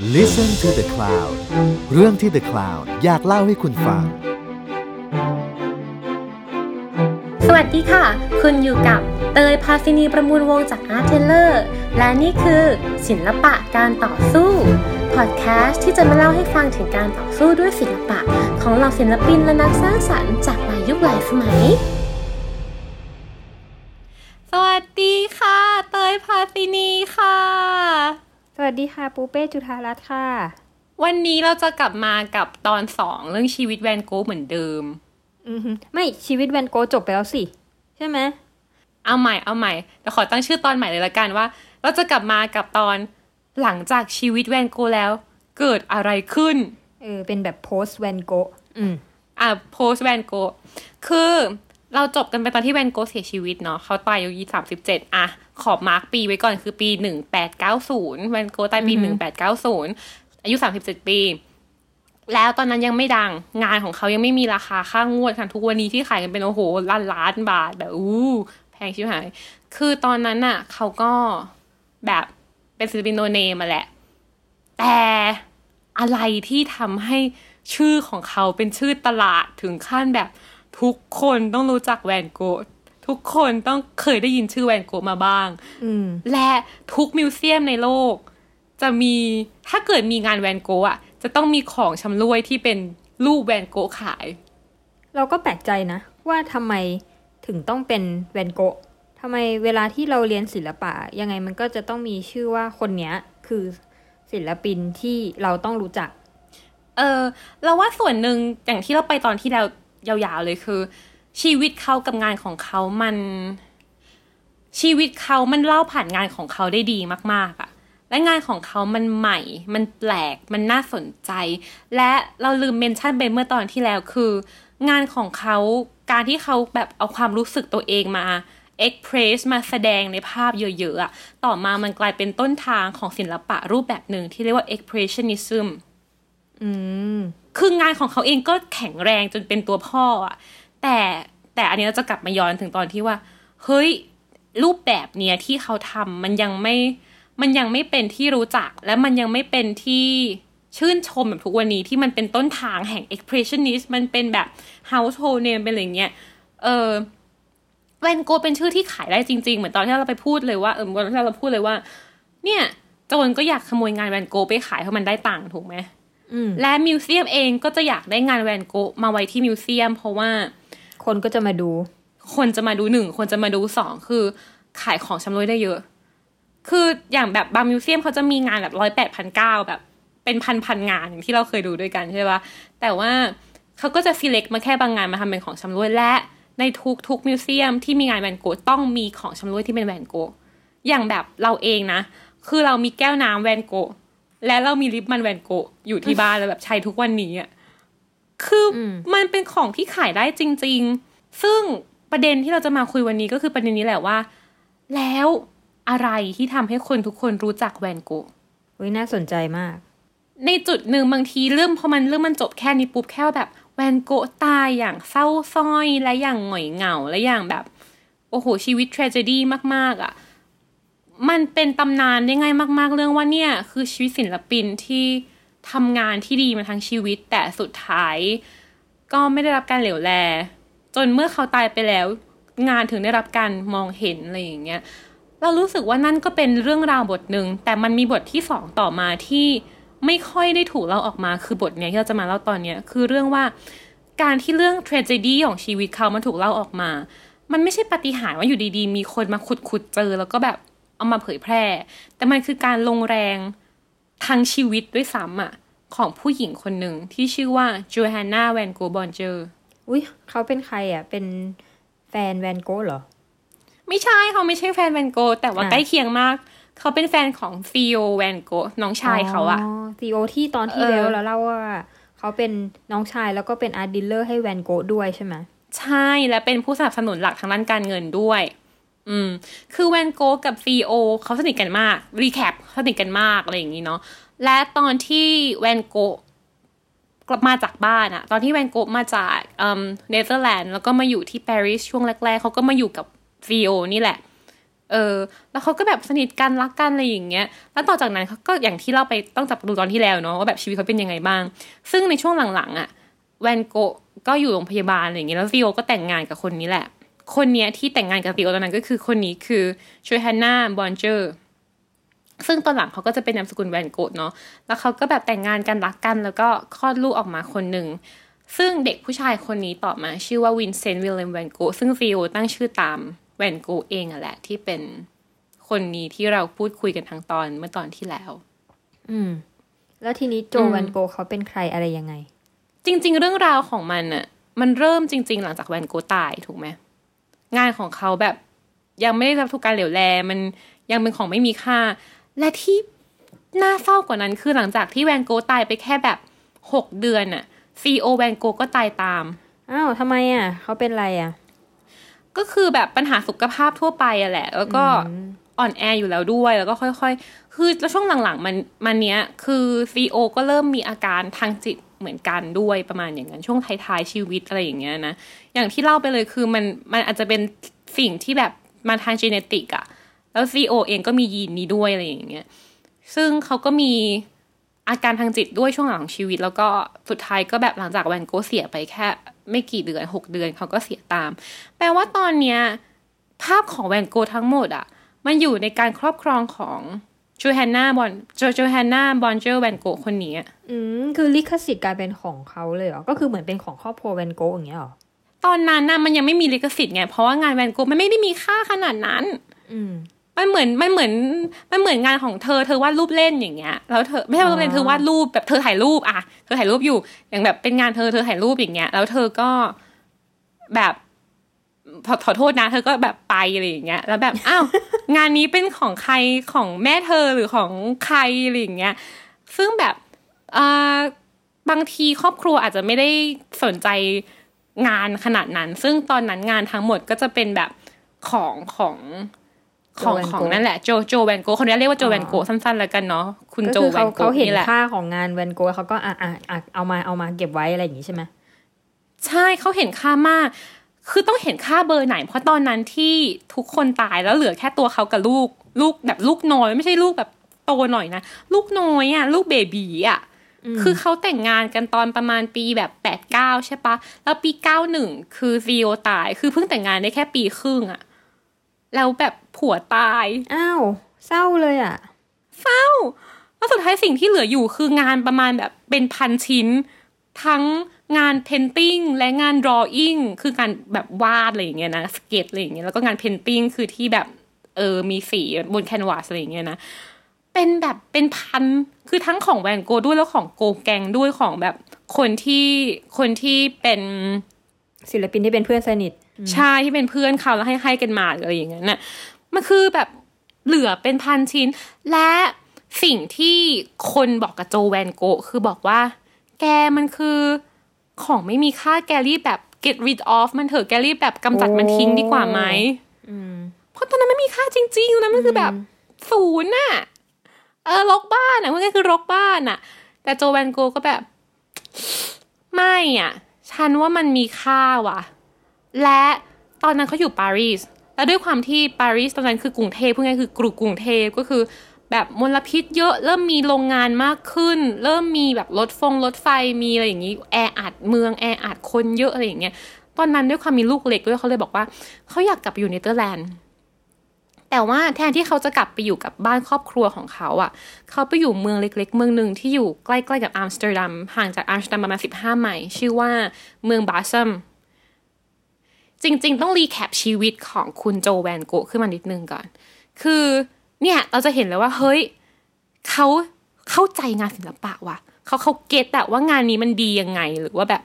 Listen to the Cloud เรื่องที่ The Cloud อยากเล่าให้คุณฟัง สวัสดีค่ะ คุณอยู่กับเตยพาซินีประมูลวงจาก Art t a i l o r และนี่คือศิลปะการต่อสู้ พอดแคสต์ที่จะมาเล่าให้ฟังถึงการต่อสู้ด้วยศิลปะ ของเหล่าศิลปินและนักสร้างสรรค์จากหลายยุคหลายสมัย สวัสดีค่ะ เตยพาซินีค่ะ สวัสดีค่ะปูเป้จุธารัตน์ค่ะ วันนี้เราจะกลับมากับตอนสองเรื่องชีวิตแวนโกะเหมือนเดิมอือหือไม่ชีวิตแวนโกะจบไปแล้วสิ ใช่ไหมเอาใหม่เอาใหม่แต่ขอตั้งชื่อตอนใหม่เลยละกันว่า เราจะกลับมากับตอนหลังจากชีวิตแวนโกะแล้ว เกิดอะไรขึ้นเออเป็นแบบ post แวนโกะอืมอะโพสแวนโกะคือเราจบกันไปตอนที่แวนโกะเสียชีวิตเนาะเขาตายอายุสามสิบเจ็ดอะ ขอบมาร์กปีไว้ก่อนคือปีหนึ่งแปดเก้าศูนย์แวนโกะตายปีหนึ่งแปดเก้าศูนย์อายุสามสิบเจ็ดปี แล้วตอนนั้นยังไม่ดังงานของเขายังไม่มีราคาค่างวดค่ะทุกวันนี้ที่ขายกันเป็นโอ้โหล้านล้านบาทแบบอู้แพงชิบหาย คือตอนนั้นน่ะ เขาก็แบบเป็นศิลปินโนเนมมาแหละ แต่อะไรที่ทำให้ชื่อของเขาเป็นชื่อตลาดถึงขั้นแบบทุกคนต้องรู้จักแวนโกะ ทุกคนต้องเคยได้ยินชื่อแวนโกะมาบ้างอืมและทุกมิวเซียมในโลก จะมีถ้าเกิดมีงานแวนโกะอะ จะต้องมีของชำร่วยที่เป็นรูปแวนโกะขาย เราก็แปลกใจนะ ว่าทำไมถึงต้องเป็นแวนโกะทำไมเวลาที่เราเรียนศิลปะ ยังไงมันก็จะต้องมีชื่อว่าคนเนี้ย คือศิลปินที่เราต้องรู้จัก เออเราว่าส่วนหนึ่งอย่างที่เราไปตอนที่เรายาวๆเลยคือ ชีวิตเขากับงานของเขามัน ชีวิตเขามันเล่าผ่านงานของเขาได้ดีมาก ๆอะและงานของเขามันใหม่ มันแปลก มันน่าสนใจ และเราลืมเมนชั่นไปเมื่อตอนที่แล้วคือ งานของเขาการที่เขาแบบเอาความรู้สึกตัวเองมา express มาแสดงในภาพเยอะๆอะต่อมามันกลายเป็นต้นทางของศิลปะรูปแบบหนึ่งที่เรียกว่า expressionism อืม คืองานของเขาเองก็แข็งแรงจนเป็นตัวพ่ออะ แต่แต่อันนี้เราจะกลับมาย้อนถึงตอนที่ว่า เฮ้ย รูปแบบเนี้ยที่เขาทำมันยังไม่มันยังไม่เป็นที่รู้จัก และมันยังไม่เป็นที่ชื่นชมแบบทุกวันนี้ที่มันเป็นต้นทางแห่ง expressionist มันเป็นแบบ household name เป็นอะไรเงี้ยเออแวนโก๊ะเป็นชื่อที่ขายได้จริง ๆ เหมือนตอนที่เราไปพูดเลยว่าเออวันที่เราพูดเลยว่า เนี่ยโจรก็อยากขโมยงานแวนโก๊ะไปขายเพราะมันได้ตังค์ถูกไหมอืมและ museum เองก็จะอยากได้งานแวนโก๊ะมาไว้ที่ museum เพราะว่า คนก็จะมาดู คนจะมาดูหนึ่งคนจะมาดูสองคือขายของชำร่วยได้เยอะ คืออย่างแบบบาง museum เขาจะมีงานแบบร้อยแปดพันเก้าแบบเป็นพันพันงานอย่างที่เราเคยดูด้วยกันใช่ปะแต่ว่าเขาก็จะ select มาแค่บางงานมาทำเป็นของชำร่วยและในทุกทุกมิวเซียมที่มีงานแวนโกะต้องมีของชำร่วยที่เป็นแวนโกะอย่างแบบเราเองนะ คือเรามีแก้วน้ำแวนโกะและเรามีลิปมันแวนโกะอยู่ที่บ้านแล้วแบบใช้ทุกวันนี้อะ คืออมมันเป็นของที่ขายได้จริง ๆ ซึ่งประเด็นที่เราจะมาคุยวันนี้ก็คือประเด็นนี้แหละว่า แล้วอะไรที่ทำให้คนทุกคนรู้จักแวนโกะอุ้ยน่าสนใจมาก ในจุดหนึ่งบางทีเรื่องพอมันเรื่องมันจบแค่นี้ปุ๊บแค่ว่าแบบแวนโกะตายอย่างเศร้าสร้อยและอย่างหงอยเหงาและอย่างแบบ โอ้โห ชีวิต t r a g e d y มาก ๆอะ่ะ มันเป็นตำนานได้ง่ายมาก ๆ เรื่องว่าเนี่ย คือชีวิตศิลปินที่ ทำงานที่ดีมาทั้งชีวิต แต่สุดท้าย ก็ไม่ได้รับการเหลียวแล จนเมื่อเขาตายไปแล้ว งานถึงได้รับการมองเห็นอะไรอย่างเงี้ยเรารู้สึกว่านั่นก็เป็นเรื่องราวบทหนึ่งแต่มันมีบทที่สองต่อมาที่ไม่ค่อยได้ถูกเล่าออกมาคือบทเนี้ยที่เราจะมาเล่าตอนเนี้ยคือเรื่องว่าการที่เรื่อง tragedy ของชีวิตเขามันถูกเล่าออกมา มันไม่ใช่ปาฏิหาริย์ว่าอยู่ดีๆ มีคนมาขุดขุดๆเจอ แล้วก็แบบเอามาเผยแพร่ แต่มันคือการลงแรง ทางชีวิตด้วยซ้ำอะ ของผู้หญิงคนหนึ่งที่ชื่อว่าโจฮันนาแวนโกบอนเจอร์อุ้ยเขาเป็นใครอะ เป็นแฟนแวนโกะเหรอ ไม่ใช่เขาไม่ใช่แฟนแวนโกะแต่ว่าอะใกล้เคียงมาก เขาเป็นแฟนของธีโอแวนโกะน้องชายเขาอะธีโอที่ตอนที่เออแล้วเราเล่าว่าเขาเป็นน้องชายแล้วก็เป็น art dealer ให้แวนโกะด้วยใช่ไหมใช่และเป็นผู้สนับสนุนหลักทางด้านการเงินด้วย อืม คือแวนโกกับซีโอเขาสนิทกันมาก recap สนิทกันมากอะไรอย่างนี้เนาะ และตอนที่แวนโกกลับมาจากบ้านอะตอนที่แวนโกมาจากเอ่อเนเธอร์แลนด์แล้วก็มาอยู่ที่ปารีสช่วงแรก ๆเขาก็มาอยู่กับธีโอนี่แหละ เออ แล้วเขาก็แบบสนิทกันรักกันอะไรอย่างเงี้ย แล้วต่อจากนั้นเขาก็อย่างที่เราไปต้องจับดูตอนที่แล้วเนาะว่าแบบชีวิตเขาเป็นยังไงบ้าง ซึ่งในช่วงหลังๆอะแวนโกก็อยู่โรงพยาบาลอะไรอย่างเงี้ยแล้วธีโอก็แต่งงานกับคนนี้แหละ คนเนี้ยที่แต่งงานกับธีโอตอนนั้นก็คือคนนี้คือโจฮันนาบอนเจอร์ซึ่งตอนหลังเขาก็จะเป็นนามสกุลแวนโกะเนาะแล้วเขาก็แบบแต่งงานกันรักกัน แล้วก็คลอดลูกออกมาคนหนึ่งซึ่งเด็กผู้ชายคนนี้ต่อมาชื่อว่าวินเซนต์วิลเลมแวนโกะซึ่งธีโอตั้งชื่อตามแวนโกะเองอะแหละที่เป็นคนนี้ที่เราพูดคุยกันทางตอนเมื่อตอนที่แล้ว อืม แล้วทีนี้โจอืมแวนโกเขาเป็นใครอะไรยังไง จริง ๆ เรื่องราวของมันอะมันเริ่มจริง ๆ หลังจากแวนโกะตายถูกไหม งานของเขาแบบ ยังไม่ได้รับถูกการเหลวแล มันยังเป็นของไม่มีค่า และที่น่าเศร้ากว่านั้นคือหลังจากที่แวนโกะตายไปแค่แบบหกเดือนอะซีโอแวนโกะก็ตายตาม อ้าวทำไมอะเขาเป็นอะไรอะก็คือแบบปัญหาสุขภาพทั่วไปอะแหละ แล้วก็อืมอ่อนแออยู่แล้วด้วย แล้วก็ค่อย ๆ คือแล้วช่วงหลังๆ มันมันเนี้ย คือซีโอก็เริ่มมีอาการทางจิต เหมือนกันด้วยประมาณอย่างนั้นช่วงท้ายๆชีวิตอะไรอย่างเงี้ยนะอย่างที่เล่าไปเลยคือมันมันอาจจะเป็นสิ่งที่แบบมาทาง genetic อะแล้วธีโอเองก็มียีนนี้ด้วยอะไรอย่างเงี้ยซึ่งเขาก็มีอาการทางจิตด้วยช่วงหลังของชีวิต แล้วก็สุดท้ายก็แบบหลังจากแวนโกเสียไปแค่ ไม่กี่เดือนหกเดือนเขาก็เสียตาม แปลว่าตอนเนี้ยภาพของแวนโกทั้งหมดอะมันอยู่ในการครอบครองของ โจฮันนาบอนโจโจฮันนาบอนเจอร์แวนโกะคนนี้อะอืมคือลิขสิทธิ์กลายเป็นของเขาเลยเหรอ ก็คือเหมือนเป็นของครอบครัวแวนโกอย่างเงี้ยเหรอ ตอนนั้นน่ะมันยังไม่มีลิขสิทธิ์ไง เพราะว่างานแวนโกะมันไม่ได้มีค่าขนาดนั้น อืมมันเหมือนมันเหมือนมันเหมือนงานของเธอเธอวาดรูปเล่นอย่างเงี้ยแล้วเธอไม่ใช่วาดรูปเล่นอ๋อเธอวาดรูปแบบเธอถ่ายรูปอะเธอถ่ายรูปอยู่อย่างแบบเป็นงานเธอเธอถ่ายรูปอย่างเงี้ย แล้วเธอก็แบบ ขอขอโทษนะ เธอก็แบบไปอะไรอย่างเงี้ยแล้วแบบอ้าวงานนี้เป็นของใครของแม่เธอหรือของใครอะไรอย่างเงี้ยซึ่งแบบอ่าบางทีครอบครัวอาจจะไม่ได้สนใจงานขนาดนั้น ซึ่งตอนนั้นงานทั้งหมดก็จะเป็นแบบของของของโจแวนโกของนั่นแหละโจโจแวนโกคนนี้เรียกว่าโจอ๋อแวนโกสั้นๆแล้วกันเนาะคุณก็โจคือแวเขานโกเขาเห็นนี่แหละค่าของงานแวนโกเขาก็อะอะอะเอามาเอามาเก็บไว้อะไรอย่างงี้ใช่ไหมใช่เขาเห็นค่ามาก คือต้องเห็นค่าเบอร์ไหน เพราะตอนนั้นที่ทุกคนตายแล้วเหลือแค่ตัวเขากับลูก ลูกแบบลูกน้อย ไม่ใช่ลูกแบบโตหน่อยนะ ลูกน้อยอะ่ะ ลูก baby อะคือเขาแต่งงานกันตอนประมาณปีแบบแปดเก้าใช่ปะแล้วปีเก้าหนึ่งคือธีโอตาย คือเพิ่งแต่งงานได้แค่ปีครึ่งอะ่ะแล้วแบบผัวตาย อ้าว เศร้าเลยอะ เศร้า แล้วสุดท้ายสิ่งที่เหลืออยู่คืองานประมาณแบบเป็นพันชิ้น ทั้ง งาน painting และงาน drawingคือการแบบวาดอะไรอย่างเงี้ยนะสเก็ตอะไรอย่างเงี้ยแล้วก็งานเพนติ้งคือที่แบบเออมีสีบนแคนวาสอะไรอย่างเงี้ยนะเป็นแบบเป็นพันคือทั้งของแวนโกด้วยแล้วของโกแกงด้วยของแบบคนที่คนที่เป็นศิลปินที่เป็นเพื่อนสนิทใช่ที่เป็นเพื่อนเขาแล้วให้ให้กันมาหรืออะไรอย่างนั้นน่ะมันคือแบบเหลือเป็นพันชิ้น และสิ่งที่คนบอกกับโจแวนโกะคือบอกว่า แกมันคือ ของไม่มีค่าแกรีบแบบ get rid of มันเถอะแกรีบแบบกำจัดมันทิ้งดีกว่าไหมอืมเพราะตอนนั้นไม่มีค่าจริงๆตอนนั้นมันคือแบบศูนย์น่ะเออรกบ้านอะมันก็คือรกบ้านอะ แต่โจแวนโกก็แบบ ไม่อะ ฉันว่ามันมีค่าว่ะ และตอนนั้นเขาอยู่ปารีสแล้วด้วยความที่ปารีสตอนนั้นคือกรุงเทพพูดง่ายๆคือกรุกรุงเทพก็คือ แบบมลพิษเยอะเริ่มมีโรงงานมากขึ้น เริ่มมีแบบรถฟงรถไฟมีอะไรอย่างนี้แออัดเมืองแออัดคนเยอะอะไรอย่างเงี้ยตอนนั้นด้วยความมีลูกเล็กด้วยเขาเลยบอกว่าเขาอยากกลับไปอยู่เนเธอร์แลนด์แต่ว่าแทนที่เขาจะกลับไปอยู่กับบ้านครอบครัวของเขาอะ่ะ เขาไปอยู่เมืองเล็ก ๆ เมืองหนึ่งที่อยู่ใกล้ๆกับอัมสเตอร์ดัมห่างจากอัมสเตอร์ดัมประมาณสิบห้าไมล์ชื่อว่าเมืองบุสซัมจริง ๆ ต้อง recap ชีวิตของคุณโจแวนโกะขึ้นมานิดนึงก่อน คือ เนี่ยเราจะเห็นเลยว่าเฮ้ยเขาเข้าใจงานศิลปะว่ะเขาเขา get อะว่างานนี้มันดียังไงหรือว่าแบบ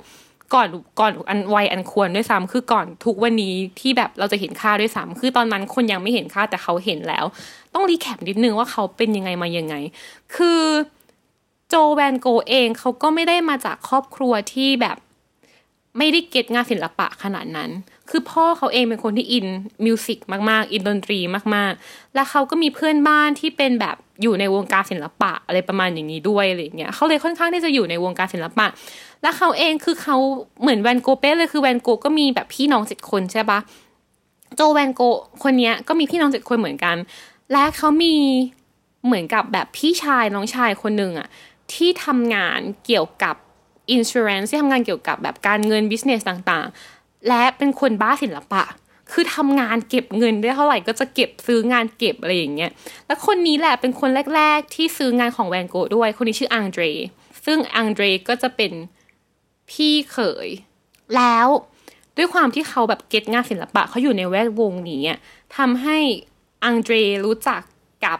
ก่อนก่อนอันวัยอันควรด้วยซ้ำคือก่อนทุกวันนี้ที่แบบเราจะเห็นค่าด้วยซ้ำคือตอนนั้นคนยังไม่เห็นค่าแต่เขาเห็นแล้ว ต้อง recap นิดนึงว่าเขาเป็นยังไงมายังไง คือโจแวนโกเองเขาก็ไม่ได้มาจากครอบครัวที่แบบ ไม่ได้ get งานศิลปะขนาดนั้น คือพ่อเขาเองเป็นคนที่ in music มาก ๆ in ดนตรีมาก ๆ แล้วเขาก็มีเพื่อนบ้านที่เป็นแบบอยู่ในวงการศิลปะอะไรประมาณอย่างนี้ด้วยอะไรอย่างเงี้ยเขาเลยค่อนข้างที่จะอยู่ในวงการศิลปะ แล้วเขาเองคือเขาเหมือนแวนโกเป้เลยคือแวนโกก็มีแบบพี่น้องเจ็ดคนใช่ปะโจแวนโกคนนี้ก็มีพี่น้องเจ็ดคนเหมือนกัน และเขามีเหมือนกับแบบพี่ชายน้องชายคนหนึ่งอะที่ทำงานเกี่ยวกับ insurance ที่ทำงานเกี่ยวกับแบบการเงิน business ต่างๆ และเป็นคนบ้าศิลปะ คือทำงานเก็บเงินได้เท่าไหร่ก็จะเก็บซื้องานเก็บอะไรอย่างเงี้ย แล้วคนนี้แหละเป็นคนแรก ๆ ที่ซื้องานของแวนโกะด้วย คนนี้ชื่ออังเดร ซึ่งอังเดรก็จะเป็นพี่เขย แล้วด้วยความที่เขาแบบเก็ตงานศิลปะเขาอยู่ในแวดวงนี้อะทำให้อังเดรรู้จักกับ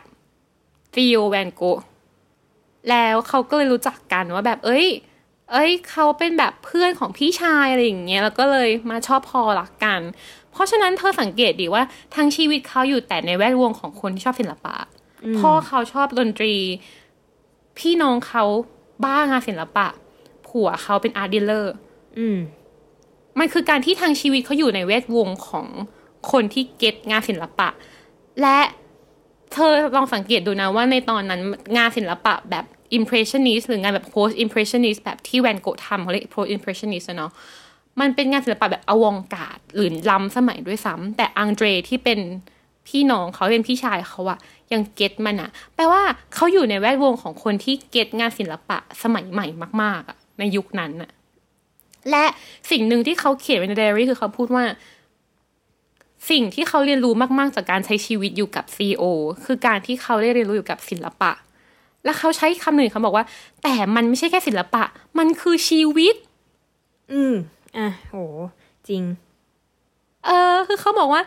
ธีโอแวนโกะแล้วเขาก็เลยรู้จักกันว่าแบบเอ้ย เอ้ยเขาเป็นแบบเพื่อนของพี่ชายอะไรอย่างเงี้ยแล้วก็เลยมาชอบพอรักกัน เพราะฉะนั้นเธอสังเกตดีว่าทั้งชีวิตเขาอยู่แต่ในแวดวงของคนที่ชอบศิลปะ พ่อเขาชอบดนตรี พี่น้องเขาบ้างานศิลปะ ผัวเขาเป็น art dealer อืมมันคือการที่ทางชีวิตเขาอยู่ในแวดวงของคนที่เก็ตงานศิลปะ และเธอลองสังเกตดูนะว่าในตอนนั้นงานศิลปะแบบ impressionist หรืองานแบบ post impressionist แบบที่แวนโกะทำเขาเรียก post impressionist เนาะมันเป็นงานศิลปะแบบอวองการดหรือล้ำสมัยด้วยซ้ำแต่อังเดรที่เป็นพี่น้องเขาเป็นพี่ชายเขาอะยังเก็ตมันอะแปลว่าเขาอยู่ในแวดวงของคนที่เก็ตงานศิลปะสมัยใหม่มาก ๆอะในยุคนั้นอะและสิ่งหนึ่งที่เขาเขียนไว้ในไดอารี่คือเขาพูดว่า สิ่งที่เขาเรียนรู้มาก ๆ จากการใช้ชีวิตอยู่กับซีโอคือการที่เขาได้เรียนรู้อยู่กับศิลปะ และเขาใช้คำหนึ่งเขาบอกว่า แต่มันไม่ใช่แค่ศิลปะ มันคือชีวิต อืมอะโหจริง เออ คือเขาบอกว่า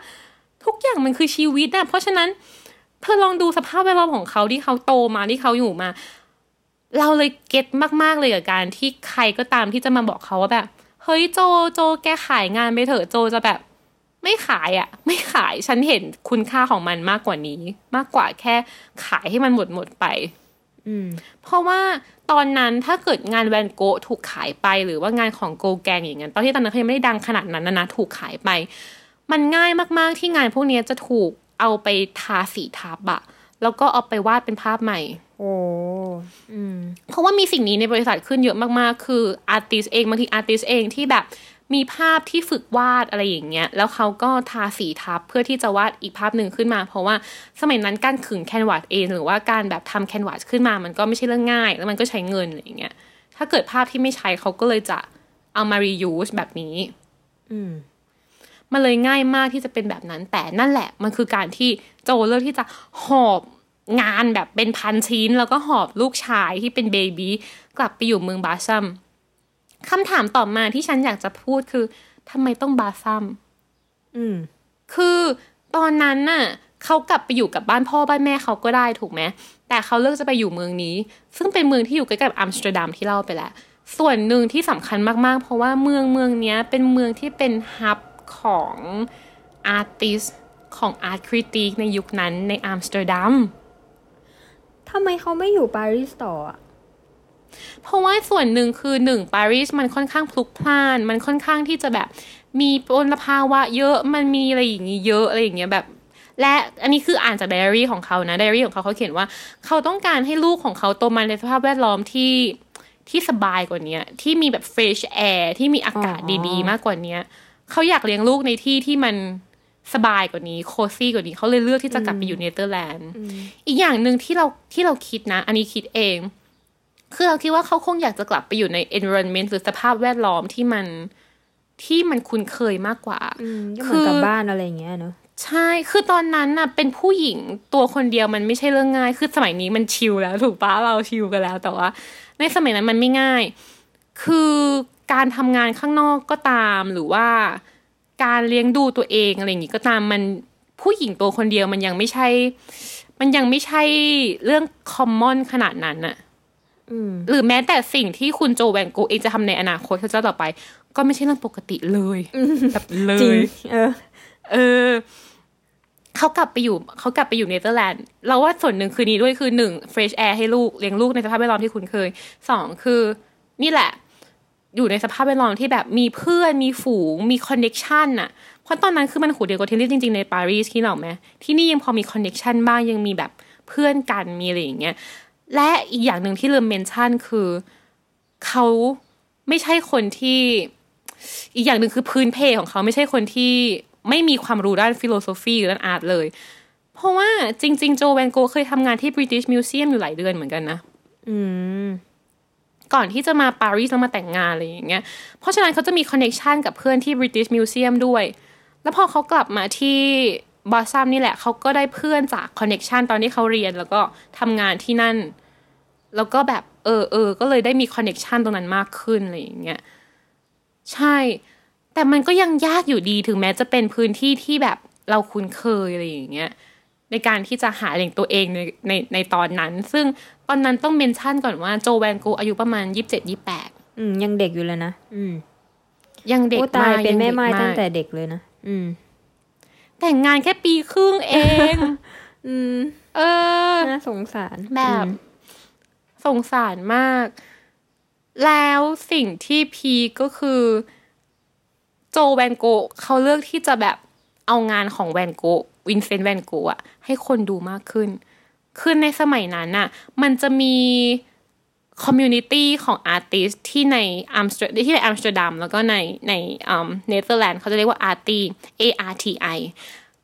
ทุกอย่างมันคือชีวิตอะเพราะฉะนั้นเธอลองดูสภาพแวดล้อมของเขาที่เขาโตมาที่เขาอยู่มา เราเลยเก็ตมากๆเลยกับการที่ใครก็ตามที่จะมาบอกเขาว่าแบบ เฮ้ยโจโจแกขายงานไปเถอะโจจะแบบ ไม่ขายอะไม่ขายฉันเห็นคุณค่าของมันมากกว่านี้ มากกว่าแค่ขายให้มันหมดหมดๆไปอืม เพราะว่าตอนนั้นถ้าเกิดงานแวนโกะถูกขายไป หรือว่างานของโกแกงอย่างนั้นตอนที่ตอนนั้นเขายังไม่ได้ดังขนาดนั้นนะนะถูกขายไป มันง่ายมากๆที่งานพวกนี้จะถูกเอาไปทาสีทับอะแล้วก็เอาไปวาดเป็นภาพใหม่ โอ้อืมเพราะว่ามีสิ่งนี้ในบริษัทขึ้นเยอะมากๆ คือ artist เองบางที artist เองที่แบบ มีภาพที่ฝึกวาดอะไรอย่างเงี้ย แล้วเขาก็ทาสีทับเพื่อที่จะวาดอีกภาพหนึ่งขึ้นมา เพราะว่าสมัยนั้นการขึง canvas เอง หรือว่าการแบบทำ canvas ขึ้นมามันก็ไม่ใช่เรื่องง่าย แล้วมันก็ใช้เงินอะไรอย่างเงี้ย ถ้าเกิดภาพที่ไม่ใช้เขาก็เลยจะเอามา reuse แบบนี้ อืมมันเลยง่ายมากที่จะเป็นแบบนั้น แต่นั่นแหละ มันคือการที่โจเลือกที่จะหอบงานแบบเป็นพันชิ้น แล้วก็หอบลูกชายที่เป็น baby กลับไปอยู่เมืองบาซัม คำถามต่อมาที่ฉันอยากจะพูดคือทำไมต้องบาซัมอืม คือตอนนั้นน่ะเขากลับไปอยู่กับบ้านพ่อบ้านแม่เขาก็ได้ถูกไหมแต่เขาเลือกจะไปอยู่เมืองนี้ ซึ่งเป็นเมืองที่อยู่ใกล้กับอัมสเตอร์ดัมที่เล่าไปแล้ว ส่วนหนึ่งที่สำคัญมากๆ เพราะว่าเมืองเมืองเนี้ยเป็นเมืองที่เป็น hub ของ artist ของ art critic ในยุคนั้นในอัมสเตอร์ดัมทำไมเขาไม่อยู่ปารีสต่ออะ เพราะว่าส่วนหนึ่งคือหนึ่งปารีสมันค่อนข้างพลุกพล่าน มันค่อนข้างที่จะแบบมีมลภาวะเยอะมันมีอะไรอย่างนี้เยอะอะไรอย่างเงี้ยแบบและอันนี้คืออ่านจากไดอารี่ของเขานะไดอารี่ของเขาเขาเขียนว่า เขาต้องการให้ลูกของเขาโตมาในสภาพแวดล้อมที่ที่สบายกว่านี้ที่มีแบบ fresh air ที่มีอากาศอ๋อดีๆ มากกว่านี้เขาอยากเลี้ยงลูกในที่ที่มันสบายกว่านี้ cozy กว่านี้เขาเลยเลือกที่จะกลับไปอยู่เนเธอร์แลนด์อีกอย่างหนึ่งที่เราที่เราคิดนะ อันนี้คิดเอง คือเราคิดว่าเขาคงอยากจะกลับไปอยู่ใน environment หรือสภาพแวดล้อมที่มันที่มันคุ้นเคยมากกว่าอืมก็เหมือนกับคือบ้านอะไรอย่างเงี้ยเนอะใช่ คือตอนนั้นน่ะ เป็นผู้หญิงตัวคนเดียวมันไม่ใช่เรื่องง่าย คือสมัยนี้มันชิลแล้ว ถูกปะเราชิลกันแล้ว แต่ว่า ในสมัยนั้นมันไม่ง่าย คือการทำงานข้างนอกก็ตามหรือว่าการเลี้ยงดูตัวเองอะไรอย่างงี้ก็ตามมันผู้หญิงตัวคนเดียวมันยังไม่ใช่ มันยังไม่ใช่เรื่องคอมมอนขนาดนั้นน่ะอืม หรือแม้แต่สิ่งที่คุณโจแวนโกเองจะทำในอนาคตเขาจะต่อไป ก็ไม่ใช่เรื่องปกติเลยแบบเลจริงยเออ เออเขากลับไปอยู่เขากลับไปอยู่เนเธอร์แลนด์เราว่าส่วนหนึ่งคือนี้ด้วยคือหนึ่ง fresh air ให้ลูกเลี้ยงลูกในสภาพแวดล้อมที่คุ้นเคยสองคือ นี่แหละ อยู่ในสภาพแวดล้อมที่แบบมีเพื่อนมีฝูงมีคอนเน็ชันน่ะเพราะตอนนั้นคือมันหูเดียวกับที่เรียกจริง ๆ ในปารีสที่เราไหมที่นี่ยังพอมีคอนเน็ชันบ้างยังมีแบบเพื่อนกันมีอะไรอย่างเงี้ย และอีกอย่างหนึ่งที่ลืมเมนชั่นคือเขาไม่ใช่คนที่ อีกอย่างหนึ่งคือพื้นเพของเขาไม่ใช่คนที่ไม่มีความรู้ด้าน philosophy หรือด้าน art เลย เพราะว่าจริง ๆ โจแวนโกเคยทำงานที่ British Museum อยู่หลายเดือนเหมือนกันนะ อืมก่อนที่จะมาปารีสแล้วมาแต่งงานอะไรอย่างเงี้ย เพราะฉะนั้นเขาจะมีคอนเน c ชันกับเพื่อนที่ British Museum ด้วย แล้วพอเขากลับมาที่ บอสซัมนี่แหละเขาก็ได้เพื่อนจากคอนเน c ชันตอนที่เขาเรียนแล้วก็ทำงานที่นั่น แล้วก็แบบเออเออก็เลยได้มีคอนเน c ชันตรงนั้นมากขึ้นอะไรอย่างเงี้ยใช่ แต่มันก็ยังยากอยู่ดีถึงแม้จะเป็นพื้นที่ที่แบบเราคุ้นเคยอะไรอย่างเงี้ยในการที่จะหาแหล่งตัวเองในในในตอนนั้น ซึ่งตอนนั้นต้องเมนชั่นก่อนว่าโจแวนโกอายุประมาณยี่สิบเจ็ดยี่แปดอืมยังเด็กอยู่เลยนะ อืม ยังเด็กโอ้ตายมากเป็นยังแม่ด็กไม้กตั้งแต่เด็กเลยนะ อืม แต่งงานแค่ปีครึ่งเอง อืม เออ น่าสงสาร แบบอืมสงสารมาก แล้วสิ่งที่ peak ก็คือ โจแวนโกะเขาเลือกที่จะแบบเอางานของแวนโกะวินเซนต์แวนโกะอะให้คนดูมากขึ้น คือในสมัยนั้นน่ะ มันจะมี community ของ artist ที่ในอัมสเตอร์ที่ในอัมสเตอร์ดัมแล้วก็ในในเนเธอร์แลนด์เขาจะเรียกว่า Arti A R T I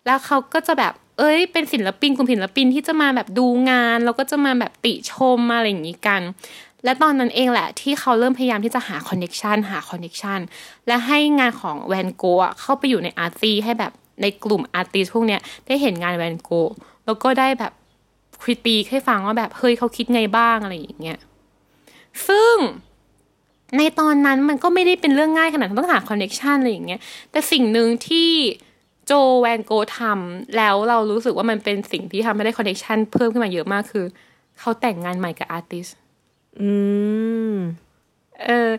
แล้วเขาก็จะแบบเอ้ยเป็นศิลปินกลุ่มศิลปินที่จะมาแบบดูงาน แล้วก็จะมาแบบติชมมาอะไรอย่างนี้กัน และตอนนั้นเองแหละที่เขาเริ่มพยายามที่จะหา connection หา connection และให้งานของแวนโกะเข้าไปอยู่ใน Arti ให้แบบในกลุ่ม artist พวกเนี้ยได้เห็นงานแวนโกะแล้วก็ได้แบบ critique ให้ฟังว่าแบบเฮ้ยเขาคิดไงบ้างอะไรอย่างเงี้ย ซึ่งในตอนนั้นมันก็ไม่ได้เป็นเรื่องง่ายขนาดนั้นต้องหา connection อะไรอย่างเงี้ย แต่สิ่งหนึ่งที่โจแวนโกทำแล้วเรารู้สึกว่ามันเป็นสิ่งที่ทำให้ได้ connection เพิ่มขึ้นมาเยอะมากคือ เขาแต่งงานใหม่กับ artist อืม เออ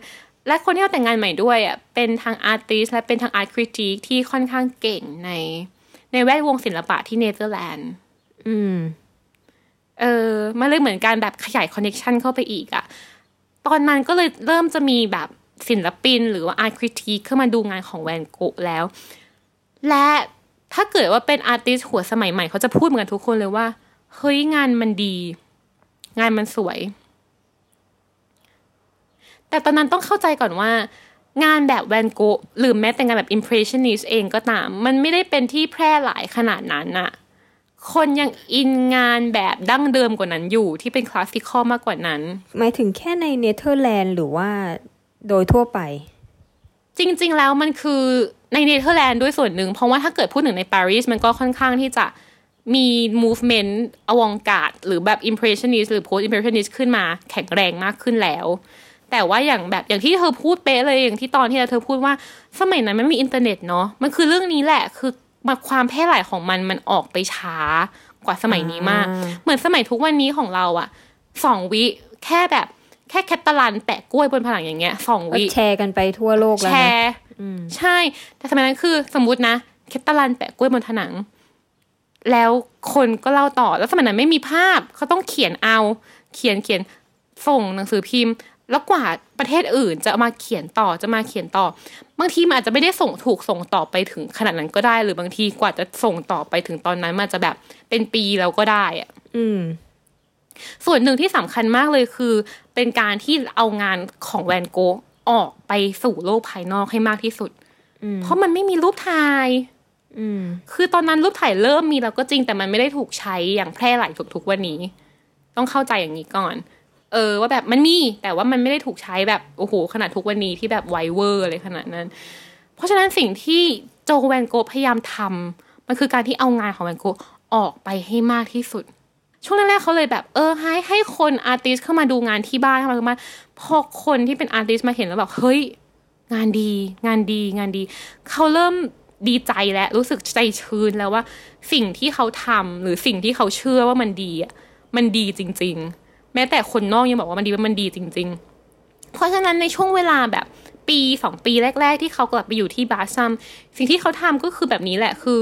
และคนที่เขาแต่งงานใหม่ด้วยอะ เป็นทาง artist และเป็นทาง art critic ที่ค่อนข้างเก่งใน ในแวดวงศิลปะที่เนเธอร์แลนด์ อืม เออ มันเลยเหมือนการแบบขยายคอนเน c ชันเข้าไปอีกอะ ตอนนั้นก็เลยเริ่มจะมีแบบศิลปินหรือว่าอาร์ตคริติเข้ามาดูงานของแวนโกะแล้ว และถ้าเกิดว่าเป็นอาร์ติสหัวสมัยใหม่เขาจะพูดเหมือนกันทุกคนเลยว่า เฮ้ยงานมันดี งานมันสวย แต่ตอนนั้นต้องเข้าใจก่อนว่า งานแบบแวนโกะหรือแม้แต่งานแบบ impressionist เองก็ตาม มันไม่ได้เป็นที่แพร่หลายขนาดนั้นน่ะ คนยัง in งานแบบดั้งเดิมกว่านั้นอยู่ที่เป็น classical มากกว่านั้น หมายถึงแค่ในเนเธอร์แลนด์หรือว่าโดยทั่วไป จริง ๆ แล้วมันคือในเนเธอร์แลนด์ด้วยส่วนหนึ่ง เพราะว่าถ้าเกิดพูดถึงในปารีสมันก็ค่อนข้างที่จะมี movement avant-garde หรือแบบ impressionist หรือ post impressionist ขึ้นมาแข็งแรงมากขึ้นแล้ว แต่ว่าอย่างแบบอย่างที่เธอพูดเป๊ะเลยอย่างที่ตอนที่เธอพูดว่าสมัยนั้นมันไม่มีอินเทอร์เน็ตเนาะมันคือเรื่องนี้แหละคือมา ความแพร่หลายของมันมันออกไปช้ากว่าสมัยนี้มากอ่าเหมือนสมัยทุกวันนี้ของเราอะสองวิแค่แบบแค่แคตตาลันแปะกล้วยบนผนังอย่างเงี้ยสองก็วิแชร์กันไปทั่วโลกแล้วแชนะร์ใช่ แต่สมัยนั้นคือสมมุตินะแคตตาลันแปะกล้วยบนผนัง แล้วคนก็เล่าต่อแล้วสมัยนั้นไม่มีภาพเขาต้องเขียนเอา เขียนเขียนส่งหนังสือพิมพ์ แล้วกว่าประเทศอื่นจะมาเขียนต่อจะมาเขียนต่อ บางทีมันอาจจะไม่ได้ส่งถูกส่งต่อไปถึงขนาดนั้นก็ได้ หรือบางทีกว่าจะส่งต่อไปถึงตอนนั้นมันอาจจะแบบเป็นปีแล้วก็ได้อะอืม ส่วนหนึ่งที่สำคัญมากเลยคือ เป็นการที่เอางานของแวนโกะออกไปสู่โลกภายนอกให้มากที่สุดเพราะมันไม่มีรูปถ่ายอืมคือตอนนั้นรูปถ่ายเริ่มมีแล้วก็จริงแต่มันไม่ได้ถูกใช้อย่างแพร่หลายทุกๆวันนี้ ต้องเข้าใจอย่างนี้ก่อน เออว่าแบบมันมี แต่ว่ามันไม่ได้ถูกใช้แบบโอ้โหขนาดทุกวันนี้ที่แบบไวเวอร์อะไรขนาดนั้น เพราะฉะนั้นสิ่งที่โจแวนโกพยายามทำมันคือการที่เอางานของแวนโกออกไปให้มากที่สุด ช่วงแรกๆเขาเลยแบบเออให้ให้คน artist เข้ามาดูงานที่บ้านเข้ามาดูบ้านพอคนที่เป็น artist มาเห็นแล้วแบบเฮ้ยงานดี งานดีงานดี เขาเริ่มดีใจและรู้สึกใจชื้นแล้วว่า สิ่งที่เขาทำหรือสิ่งที่เขาเชื่อว่ามันดีอะมันดีจริง ๆ แม้แต่คนนอกยังบอกว่ามันดีว่ามันดีจริง ๆ เพราะฉะนั้นในช่วงเวลาแบบปีสองปีแรก ๆ ที่เขากลับไปอยู่ที่บาซัมสิ่งที่เขาทำก็คือแบบนี้แหละคือ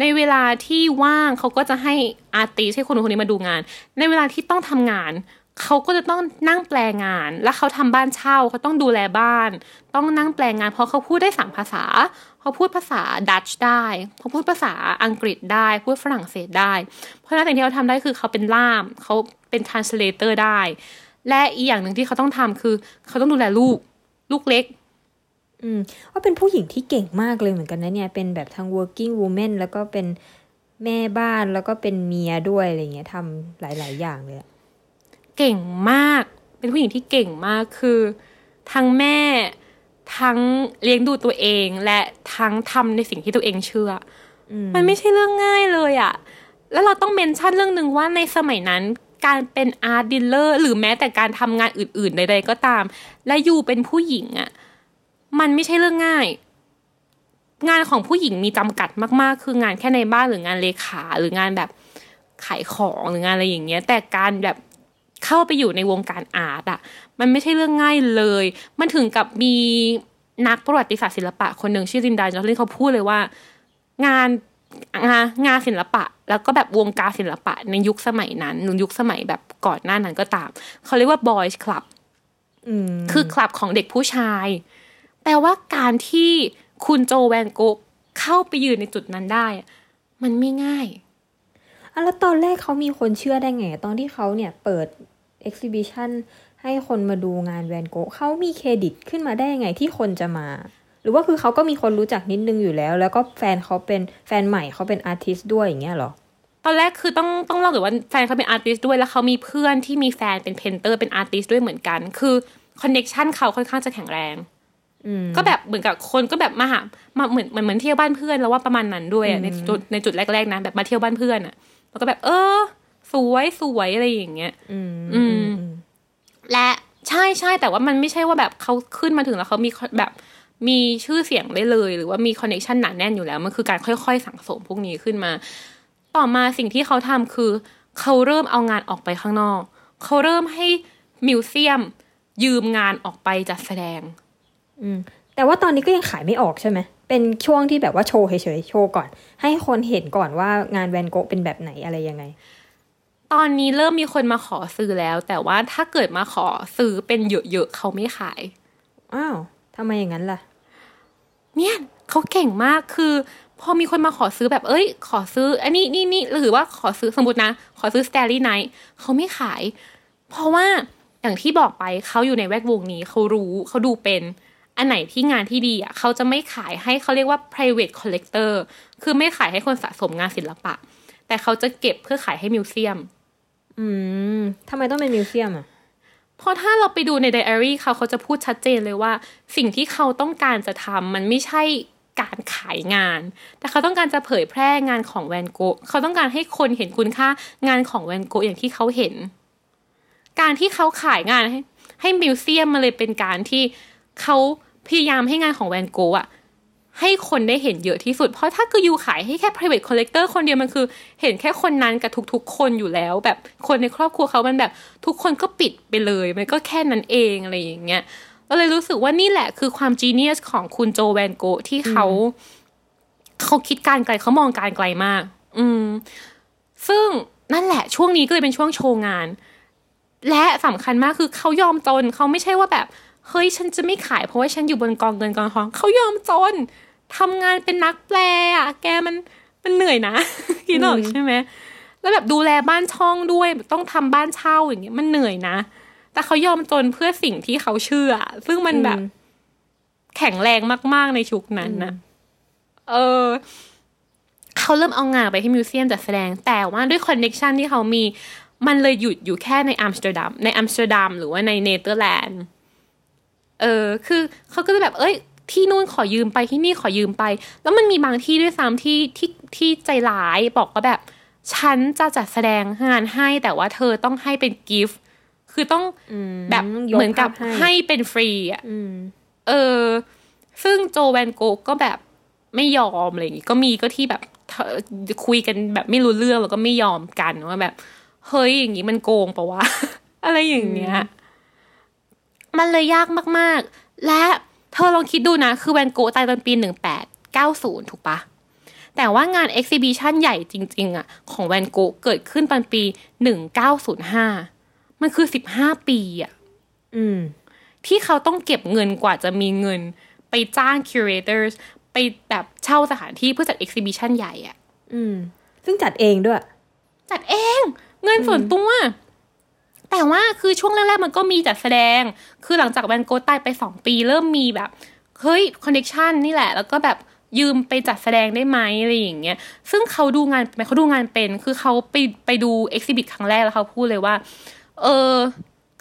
ในเวลาที่ว่างเขาก็จะให้อาร์ติสให้คนคนนี้มาดูงาน ในเวลาที่ต้องทำงานเขาก็จะต้องนั่งแปลงาน แล้วเขาทำบ้านเช่าเขาต้องดูแลบ้าน ต้องนั่งแปลงาน เพราะเขาพูดได้สามภาษา เขาพูดภาษาดัตช์ได้เขาพูดภาษาอังกฤษได้ พูดฝรั่งเศสได้ เพราะฉะนั้นสิ่งที่เขาทำได้คือเขาเป็นล่ามเขาเป็น translator ได้ และอีกอย่างหนึ่งที่เขาต้องทำคือ เขาต้องดูแลลูกลูกเล็ก อืมว่าเป็นผู้หญิงที่เก่งมากเลยเหมือนกันนะเนี่ยเป็นแบบทั้ง working woman แล้วก็เป็นแม่บ้านแล้วก็เป็นเมียด้วยอะไรเงี้ยทำหลาย ๆ อย่างเลยอะเก่งมาก เป็นผู้หญิงที่เก่งมากคือทั้งแม่ ทั้งเลี้ยงดูตัวเองและทั้งทำในสิ่งที่ตัวเองเชื่ออมันไม่ใช่เรื่องง่ายเลยอะแล้วเราต้อง mention เรื่องหนึ่งว่าในสมัยนั้นการเป็น art dealer หรือแม้แต่การทำงานอื่นๆใดๆก็ตาม และยิ่งเป็นผู้หญิงอะมันไม่ใช่เรื่องง่าย งานของผู้หญิงมีจำกัดมากๆ คืองานแค่ในบ้านหรืองานเลขาหรืองานแบบขายของหรืองานอะไรอย่างเงี้ย แต่การแบบ เข้าไปอยู่ในวงการ art อะมันไม่ใช่เรื่องง่ายเลย มันถึงกับมีนักประวัติศาสตร์ศิลปะคนหนึ่งชื่อรินดาจอร์ลินเขาพูดเลยว่า งานงานงานศิลปะ แล้วก็แบบวงการศิลปะในยุคสมัยนั้นหรือยุคสมัยแบบก่อนหน้านั้นก็ตาม เขาเรียกว่า boys club อืมคือคลับของเด็กผู้ชาย แปลว่าการที่คุณโจแวนโกะเข้าไปยืนในจุดนั้นได้อะมันไม่ง่ายอะแล้วตอนแรกเขามีคนเชื่อได้ไง ตอนที่เขาเนี่ยเปิด exhibition ให้คนมาดูงานแวนโกะเขามีเครดิตขึ้นมาได้ยังไงที่คนจะมา หรือว่าคือเขาก็มีคนรู้จักนิดนึงอยู่แล้ว แล้วก็แฟนเขาเป็นแฟนใหม่เขาเป็น artist ด้วยอย่างเงี้ยเหรอตอนแรกคือต้องต้องเล่าก่อนว่าแฟนเขาเป็น artist ด้วยแล้วเขามีเพื่อนที่มีแฟนเป็น painter เป็น artist ด้วยเหมือนกัน คือ connection เขาค่อนข้างจะแข็งแรงอืมก็แบบเหมือนกับคนก็แบบมาหามาเหมือนเหมือนเหมือนเที่ยวบ้านเพื่อนแล้วว่าประมาณนั้นด้วยอะในจุดในจุดแรกๆนะแบบมาเที่ยวบ้านเพื่อนอะแล้วก็แบบเออ สวยสวยอะไรอย่างเงี้ยอืมอืมและใช่ใช่แต่ว่ามันไม่ใช่ว่าแบบเขาขึ้นมาถึงแล้วเขามีแบบมีชื่อเสียงได้เลย หรือว่ามีคอนเนคชันหนาแน่นอยู่แล้ว มันคือการค่อยๆ สั่งสมพวกนี้ขึ้นมา ต่อมาสิ่งที่เขาทำคือ เขาเริ่มเอางานออกไปข้างนอก เขาเริ่มให้มิวเซียม ยืมงานออกไปจัดแสดง อืมแต่ว่าตอนนี้ก็ยังขายไม่ออกใช่ไหม เป็นช่วงที่แบบว่าโชว์เฉยๆ โชว์ก่อน ให้คนเห็นก่อนว่างานแวนโกะเป็นแบบไหนอะไรยังไง ตอนนี้เริ่มมีคนมาขอซื้อแล้ว แต่ว่าถ้าเกิดมาขอซื้อเป็นเยอะๆเขาไม่ขาย อ้าวทำไมอย่างนั้นล่ะ เนี่ยเขาเก่งมากคือ พอมีคนมาขอซื้อแบบเอ้ย ขอซื้อ อันนี้นี่นี่หรือว่าขอซื้อสมมตินะ ขอซื้อ Starry Night เขาไม่ขาย เพราะว่าอย่างที่บอกไปเขาอยู่ในแวดวงนี้เขารู้เขาดูเป็น อันไหนที่งานที่ดีอะเขาจะไม่ขายให้เขาเรียกว่า private collector คือไม่ขายให้คนสะสมงานศิลปะ แต่เขาจะเก็บเพื่อขายให้มิวเซียม อืมทำไมต้องเป็นมิวเซียมอะเพราะถ้าเราไปดูในไดอารี่เขาเขาจะพูดชัดเจนเลยว่า สิ่งที่เขาต้องการจะทำมันไม่ใช่การขายงาน แต่เขาต้องการจะเผยแพร่งานของแวนโกะเขาต้องการให้คนเห็นคุณค่างานของแวนโกะอย่างที่เขาเห็น การที่เขาขายงานให้ให้มิวเซียมมาเลยเป็นการที่เขาพยายามให้งานของแวนโกะอะ ให้คนได้เห็นเยอะที่สุด เพราะถ้าคือยูขายให้แค่ private collector คนเดียวมันคือ เห็นแค่คนนั้นกับทุกๆ คนอยู่แล้ว แบบคนในครอบครัวเขามันแบบทุกคนก็ปิดไปเลย มันก็แค่นั้นเองอะไรอย่างเงี้ยเราเลยรู้สึกว่านี่แหละคือความ genius ของคุณโจแวนโกะที่เขาเขาคิดการไกลเขามองการไกลมาก อืม ซึ่งนั่นแหละช่วงนี้ก็เลยเป็นช่วงโชว์งาน และสำคัญมากคือเขายอมจนเขาไม่ใช่ว่าแบบ เฮ้ยฉันจะไม่ขายเพราะว่าฉันอยู่บนกองเงินกองทองเขายอมจนทำงานเป็นนักแปลอะแกมันมันเหนื่อยนะคิดออกใช่ไหมแล้วแบบดูแลบ้านช่องด้วยต้องทำบ้านเช่าอย่างเงี้ยมันเหนื่อยนะ แต่เขายอมจนเพื่อสิ่งที่เขาเชื่อ ซึ่งมันแบบอืมแข็งแรงมาก ๆในยุคนั้นนะเออเขาเริ่มเอางานไปที่ museum จัดแสดง แต่ว่าด้วย connection ที่เขามี มันเลยหยุดอยู่แค่ในอัมสเตอร์ดัมในอัมสเตอร์ดัมหรือว่าในเนเธอร์แลนด์ เออคือเขาก็จะแบบเอ้ยที่นู่นขอยืมไปที่นี่ขอยืมไป แล้วมันมีบางที่ด้วยซ้ำที่ที่ที่ใจร้ายบอกว่าแบบ ฉันจะจัดแสดงงานให้แต่ว่าเธอต้องให้เป็น gift คือต้องแบบยกเหมือนกับภาพให้ให้เป็นฟรีอะอืมเออ ซึ่งโจแวนโกะก็แบบไม่ยอมอะไรอย่างงี้ก็มีก็ที่แบบเธอคุยกันแบบไม่รู้เรื่องแล้วก็ไม่ยอมกันว่าแบบ เฮ้ยอย่างงี้มันโกงปะวะ อะไรอย่างเงี้ย มันเลยยากมากๆ และเธอลองคิดดูนะ คือแวนโกะตายตอนปีหนึ่งแปดเก้าศูนย์ถูกปะแต่ว่างาน exhibition ใหญ่จริงๆอะของแวนโกะเกิดขึ้นตอนปีหนึ่งเก้าศูนย์ห้ามันคือสิบห้าปีอะอืม ที่เขาต้องเก็บเงินกว่าจะมีเงิน ไปจ้าง curators ไปแบบเช่าสถานที่เพื่อจัด exhibition ใหญ่อะอืม ซึ่งจัดเองด้วย จัดเอง เงินส่วนตัว แต่ว่าคือช่วงแรกๆมันก็มีจัดแสดง คือหลังจากแวนโกตายไปสองปีเริ่มมีแบบ เฮ้ยคอนเนคชันนี่แหละ แล้วก็แบบยืมไปจัดแสดงได้ไหมอะไรอย่างเงี้ย ซึ่งเขาดูงานเขาดูงานเป็น คือเขาไปไปดู exhibit ครั้งแรกแล้วเขาพูดเลยว่า เออ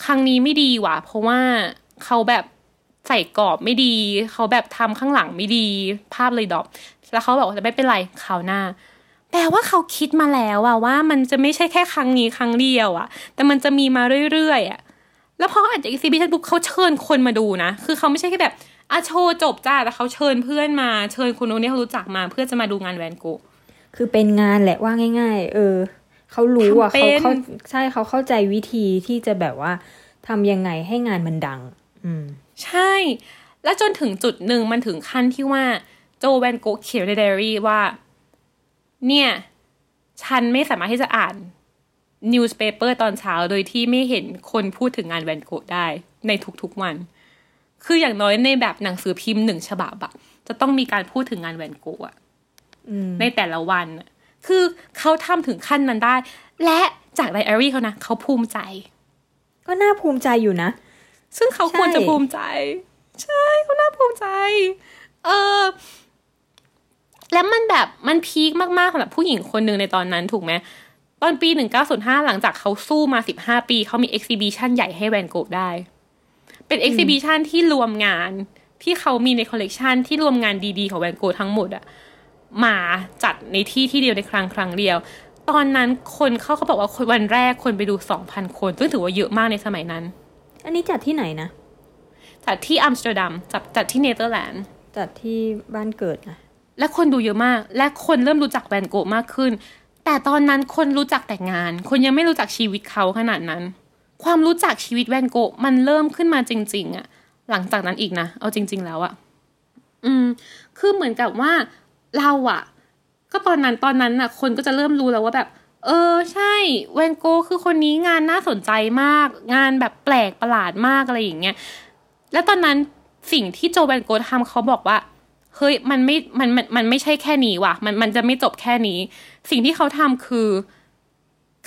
ครั้งนี้ไม่ดีว่ะ เพราะว่าเขาแบบใส่กรอบไม่ดี เขาแบบทำข้างหลังไม่ดี ภาพเลย drop แล้วเขาบอกว่าจะไม่เป็นไรคราวหน้า แปลว่าเขาคิดมาแล้วอะว่ามันจะไม่ใช่แค่ครั้งนี้ครั้งเดียวอะแต่มันจะมีมาเรื่อยๆอะแล้วพองานจัด exhibition ปุ๊บเขาเชิญคนมาดูนะ คือเขาไม่ใช่แค่แบบอะโชว์จบจ้าแต่เขาเชิญเพื่อนมาเชิญคนนู้นที่เขารู้จักมาเพื่อจะมาดูงานแวนโกะคือเป็นงานแหละว่าง่าย ๆ เออ เขารู้อะทำเป็เขานเขาใช่เขาเข้าใจวิธีที่จะแบบว่าทำยังไงให้งานมันดัง อืม ใช่ แล้วจนถึงจุดหนึ่งมันถึงขั้นที่ว่าโจแวนโกะเขียนในไดอารี่ว่า เนี่ย ฉันไม่สามารถที่จะอ่าน newspaper ตอนเช้าโดยที่ไม่เห็นคนพูดถึงงานแวนโกะได้ในทุกๆวัน คืออย่างน้อยในแบบหนังสือพิมพ์หนึ่งฉบับอะจะต้องมีการพูดถึงงานแวนโกะอะอืมในแต่ละวันอะคือเขาทำถึงขั้นนั้นได้ และจากไดอารี่เขานะเขาภูมิใจ ก็น่าภูมิใจอยู่นะ ซึ่งเขาควรจะใช่ภูมิใจ ใช่เขาน่าภูมิใจ เออ แล้วมันแบบมันพีคมากๆสำหรับผู้หญิงคนหนึ่งในตอนนั้นถูกไหมตอนปี 1905 หลังจากเขาสู้มา 15 ปี เขามี exhibition ใหญ่ให้แวนโกะได้ เป็น exhibition ที่รวมงานที่เขามีในคอลเลกชันที่รวมงานดีๆ ของแวนโกะทั้งหมดอะมาจัดในที่ที่เดียวในครั้งครั้งเดียว ตอนนั้นคนเขาเขาบอกว่าคนวันแรกคนไปดู 2,000 คน ซึ่งถือว่าเยอะมากในสมัยนั้น อันนี้จัดที่ไหนนะ จัดที่อัมสเตอร์ดัมจัดจัดที่เนเธอร์แลนด์จัดที่บ้านเกิดนะ และคนดูเยอะมาก และคนเริ่มรู้จักแวนโกะมากขึ้น แต่ตอนนั้นคนรู้จักแต่งาน คนยังไม่รู้จักชีวิตเขาขนาดนั้น ความรู้จักชีวิตแวนโกะมันเริ่มขึ้นมาจริง ๆอะหลังจากนั้นอีกนะ เอาจริง ๆ แล้วอะอืม คือเหมือนกับว่าเราอะก็ตอนนั้นตอนนั้นน่ะคนก็จะเริ่มรู้แล้วว่าแบบ เออ ใช่แวนโกคือคนนี้งานน่าสนใจมาก งานแบบแปลกประหลาดมากอะไรอย่างเงี้ย แล้วตอนนั้นสิ่งที่โจแวนโกทำเขาบอกว่า เฮ้ยมันไม่มันมันมันไม่ใช่แค่นี้ว่ะ มันมันจะไม่จบแค่นี้ สิ่งที่เขาทำคือ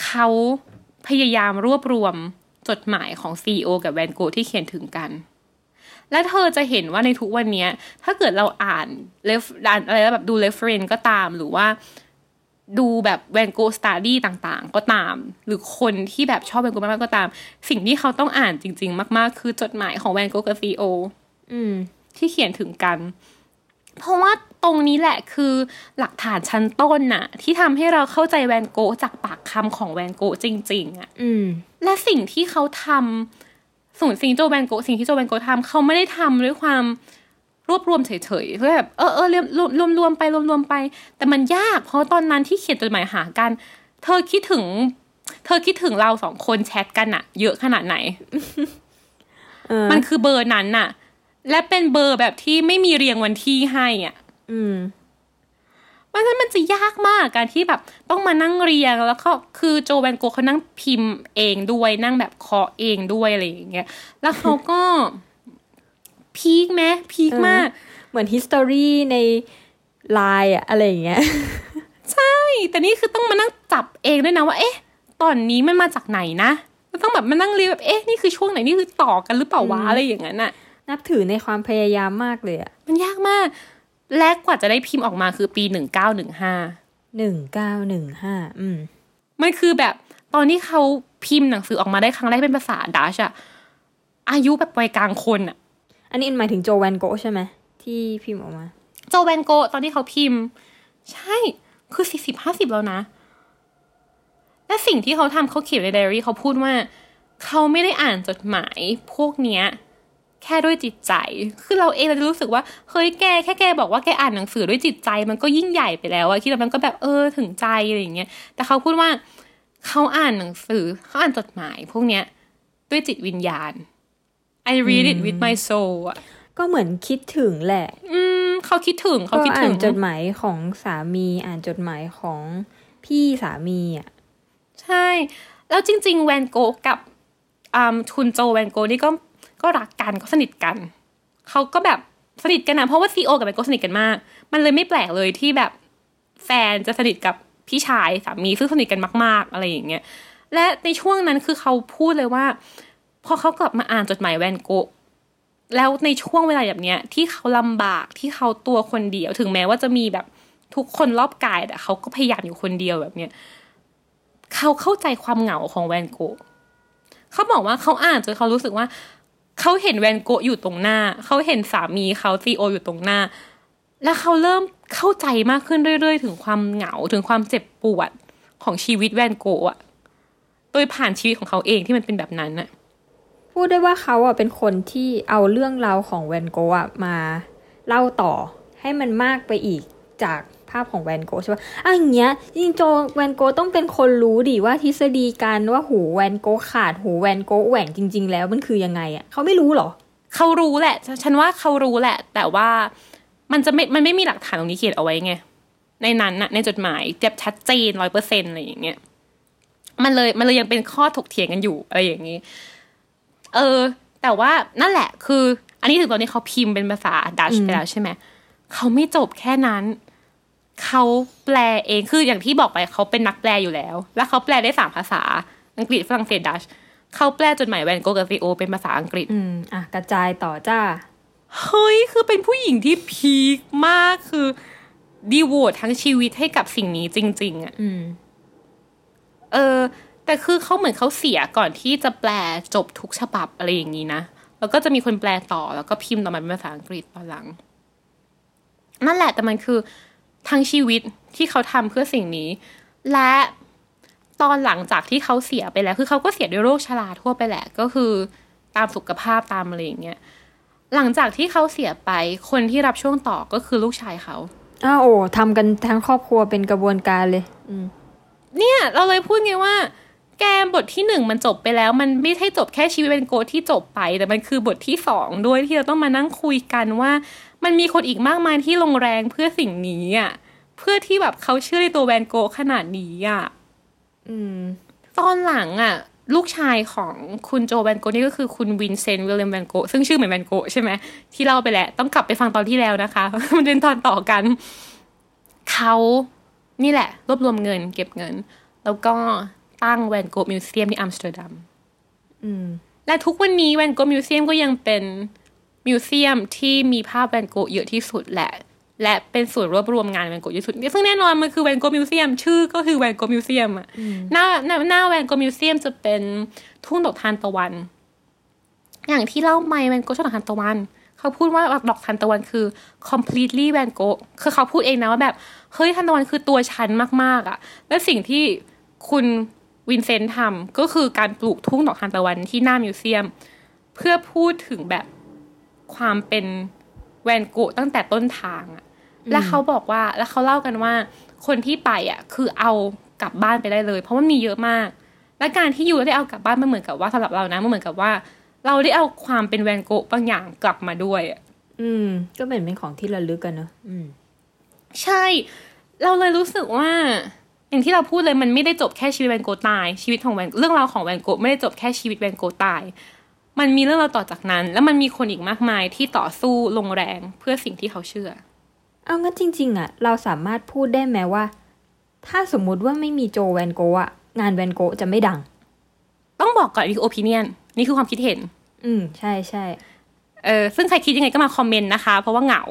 เขาพยายามรวบรวมจดหมายของธีโอกับแวนโกะที่เขียนถึงกัน และเธอจะเห็นว่าในทุกวันเนี้ยถ้าเกิดเราอ่าน ref อ่านอะไรแล้วแบบดู reference ก็ตามหรือว่าดูแบบแวนโก study ต่างๆ ก็ตาม หรือคนที่แบบชอบแวนโกมากๆก็ตาม สิ่งที่เขาต้องอ่านจริง ๆ มาก ๆ คือจดหมายของแวนโกกับซีโออืมที่เขียนถึงกัน เพราะว่าตรงนี้แหละคือหลักฐานชั้นต้นน่ะ ที่ทำให้เราเข้าใจแวนโกะจากปากคำของแวนโกะจริง ๆอะอืมและสิ่งที่เขาทำส่วนสิ่งที่โจแวนโกะสิ่งที่โจแวนโกะทำเขาไม่ได้ทำด้วยความรวบรวมเฉยๆเพื่อแบบเออเออรวมรวมรวมรวมไปรวมรวมไป แต่มันยากเพราะตอนนั้นที่เขียนจดหมายหากัน เธอคิดถึง เธอคิดถึงเราสองคนแชทกันอะเยอะขนาดไหนเออมันคือเบอร์นั้นน่ะ และเป็นเบอร์แบบที่ไม่มีเรียงวันที่ให้อะ อืมเพราะฉะนั้นมันจะยากมากการที่แบบต้องมานั่งเรียงแล้วก็คือโจแวนโกะเขานั่งพิมพ์เองด้วยนั่งแบบเคาะเองด้วยอะไรอย่างเงี้ย แล้วเขาก็พีคไหมพีคมาก เหมือน history ในไลน์อะอะไรอย่างเงี้ย ใช่ แต่นี่คือต้องมานั่งจับเองด้วยนะว่า เอ๊ะ ตอนนี้มันมาจากไหนนะมันต้องแบบมานั่งเรียงแบบเอ๊ะนี่คือช่วงไหนนี่คือต่อกันหรือเปล่าวะอะไรอย่างนั้นน่ะ นับถือในความพยายามมากเลยอะมันยากมากและกว่าจะได้พิมพ์ออกมาคือปีหนึ่งเก้าหนึ่งห้าหนึ่งเก้าหนึ่งห้าอืมมันคือแบบตอนที่เขาพิมพ์หนังสือออกมาได้ครั้งแรกเป็นภาษาดัชอะอายุแบบวัยกลางคนอะอันนี้หมายถึงโจแวนโกะใช่ไหมที่พิมพ์ออกมา โจแวนโกะตอนที่เขาพิมพ์ ใช่ คือสี่สิบห้าสิบแล้วนะ และสิ่งที่เขาทำเขาเขียนในไดอารี่เขาพูดว่า เขาไม่ได้อ่านจดหมายพวกเนี้ย แค่ด้วยจิตใจ คือเราเองเราจะรู้สึกว่า เฮ้ยแกแค่แกบอกว่าแกอ่านหนังสือด้วยจิตใจ มันก็ยิ่งใหญ่ไปแล้วอะคิดแล้วมันก็แบบเออถึงใจอะไรอย่างเงี้ย แต่เขาพูดว่าเขาอ่านหนังสือเขาอ่านจดหมาย พวกเนี้ยด้วยจิตวิญญาณ I read it with my soul อะก็เหมือนคิดถึงแหละ อืมเขาคิดถึงเขาก็คิดอ่าถึนงจดหมายของสามีอ่านจดหมายของพี่สามีอะใช่ แล้วจริง ๆ แวนโกะกับอ่าทุนโจแวนโกะนี่ก็ ก็รักกันก็สนิทกันเขาก็แบบสนิทกันนะเพราะว่าซีโอกับแวนโกสนิทกันมาก มันเลยไม่แปลกเลยที่แบบแฟนจะสนิทกับพี่ชายสามีซึ่งสนิทกันมาก ๆ อะไรอย่างเงี้ยและในช่วงนั้นคือเขาพูดเลยว่า พอเขากลับมาอ่านจดหมายแวนโกะแล้วในช่วงเวลาแบบเนี้ย ที่เขาลำบากที่เขาตัวคนเดียวถึงแม้ว่าจะมีแบบทุกคนรอบกายแต่เขาก็พยายามอยู่คนเดียวแบบเนี้ยเขาเข้าใจความเหงาของแวนโกะเขาบอกว่าเขาอ่านจนเขารู้สึกว่า เขาเห็นแวนโกะอยู่ตรงหน้า เขาเห็นสามีเขาซีโออยู่ตรงหน้า แล้วเขาเริ่มเข้าใจมากขึ้นเรื่อยๆ ถึงความเหงาถึงความเจ็บปวดของชีวิตแวนโกะอะโดยผ่านชีวิตของเขาเองที่มันเป็นแบบนั้นอะพูดได้ว่าเขาอะเป็นคนที่เอาเรื่องราวของแวนโกะอะมาเล่าต่อให้มันมากไปอีกจากาพของแวนโกะใช่ปะอะอย่างเงี้ยจริงๆโจแวนโกะต้องเป็นคนรู้ดิว่าทฤษฎีการว่าหูแวนโกะขาดหูแวนโกะแหว่งจริง ๆ แล้วมันคือยังไงอะเขาไม่รู้เหรอเขารู้แหละ ฉันว่าเขารู้แหละ แต่ว่ามันจะไม่ มันไม่มีหลักฐานตรงนี้เขียนเอาไว้ไง ในนั้นน่ะในจดหมายแบบชัดเจนร้อยเปอร์เซ็นอะไรอย่างเงี้ย มันเลย มันเลยยังเป็นข้อถกเถียงกันอยู่อะไรอย่างงี้ เออ แต่ว่านั่นแหละ คือ อันนี้ถึงตอนนี้เขาพิมพ์เป็นภาษาดัชไปแล้วใช่ไหม เขาไม่จบแค่นั้น เขาแปลเองคืออย่างที่บอกไปเขาเป็นนักแปลอยู่แล้ว แล้วเขาแปลได้สามภาษาอังกฤษฝรั่งเศสดัชเขาแปลจดหมายแวนโกะกับซีโอเป็นภาษาอังกฤษ อืมอะกระจายต่อจ้า เฮ้ย คือเป็นผู้หญิงที่พีคมากคือดีโวตทั้งชีวิตให้กับสิ่งนี้จริง ๆอะอืมเออ แต่คือเขาเหมือนเขาเสียก่อนที่จะแปลจบทุกฉบับอะไรอย่างนี้นะ แล้วก็จะมีคนแปลต่อแล้วก็พิมพ์ต่อมาเป็นภาษาอังกฤษตอนหลัง นั่นแหละแต่มันคือ ทั้งชีวิตที่เขาทำเพื่อสิ่งนี้ และตอนหลังจากที่เขาเสียไปแล้ว คือเขาก็เสียด้วยโรคชราทั่วไปแหละ ก็คือตามสุขภาพตามอะไรอย่างเงี้ยหลังจากที่เขาเสียไปคนที่รับช่วงต่อก็คือลูกชายเขาอ้าวโอ้ทำกันทั้งครอบครัวเป็นกระบวนการเลย อืม เนี่ย เราเลยพูดไงว่า แกมบทที่หนึ่งมันจบไปแล้ว มันไม่ใช่จบแค่ชีวิตเป็นโกที่จบไป แต่มันคือบทที่สองด้วยที่เราต้องมานั่งคุยกันว่า มันมีคนอีกมากมายที่ลงแรงเพื่อสิ่งนี้อะเพื่อที่แบบเขาเชื่อในตัวแวนโกะขนาดนี้อะอืม ตอนหลังอะ ลูกชายของคุณโจแวนโกะนี่ก็คือคุณวินเซนต์วิลเลมแวนโกะซึ่งชื่อเหมือนแวนโกะใช่ไหมที่เล่าไปแล้วต้องกลับไปฟังตอนที่แล้วนะคะ มันเป็นตอนต่อกัน เขานี่แหละ รวบรวมเงิน เก็บเงิน แล้วก็ตั้งแวนโกะ museum ที่อัมสเตอร์ดัมอืมและทุกวันนี้แวนโกะ museum ก็ยังเป็น museum ที่มีภาพแวนโกะเยอะที่สุดแหละ และเป็นส่วนรวบรวมงานแวนโกะเยอะที่สุด ซึ่งแน่นอนมันคือแวนโกะ museum ชื่อก็คือแวนโกะ museum อะหน้าหน้าหน้าแวนโกะ museum จะเป็นทุ่งดอกทานตะวัน อย่างที่เล่าไหมแวนโกะชอบดอกทานตะวัน เขาพูดว่าดอกทานตะวันคือ completely แวนโกะคือเขาพูดเองนะว่าแบบเฮ้ยทานตะวันคือตัวฉันมากๆอะ และสิ่งที่คุณวินเซนต์ทำก็คือการปลูกทุ่งดอกทานตะวันที่หน้า museum เพื่อพูดถึงแบบ ความเป็นแวนโกะตั้งแต่ต้นทางอะและเขาบอกว่าแล้วเขาเล่ากันว่าคนที่ไปอะ คือเอากลับบ้านไปได้เลย เพราะมันมีเยอะมาก และการที่ยูได้เอากลับบ้านมันเหมือนกับว่าสำหรับเรานะมันเหมือนกับว่า เราได้เอาความเป็นแวนโกะบางอย่างกลับมาด้วยอะอืม ก็เหมือนเป็นของที่ระลึกกันเนอะอืม ใช่ เราเลยรู้สึกว่า อย่างที่เราพูดเลยมันไม่ได้จบแค่ชีวิตแวนโกะตายชีวิตของแวนเรื่องราวของแวนโกะไม่ได้จบแค่ชีวิตแวนโกะตาย มันมีเรื่องราวต่อจากนั้น แล้วมันมีคนอีกมากมายที่ต่อสู้ลงแรงเพื่อสิ่งที่เขาเชื่อ เอางั้นจริง ๆอะเราสามารถพูดได้ไหมว่า ถ้าสมมุติว่าไม่มีโจแวนโกะอะงานแวนโกะจะไม่ดัง ต้องบอกก่อนนี่คือ opinion นี่คือความคิดเห็น อืมใช่ใช่เออซึ่งใครคิดยังไงก็มาคอมเมนต์นะคะ เพราะว่าเหงา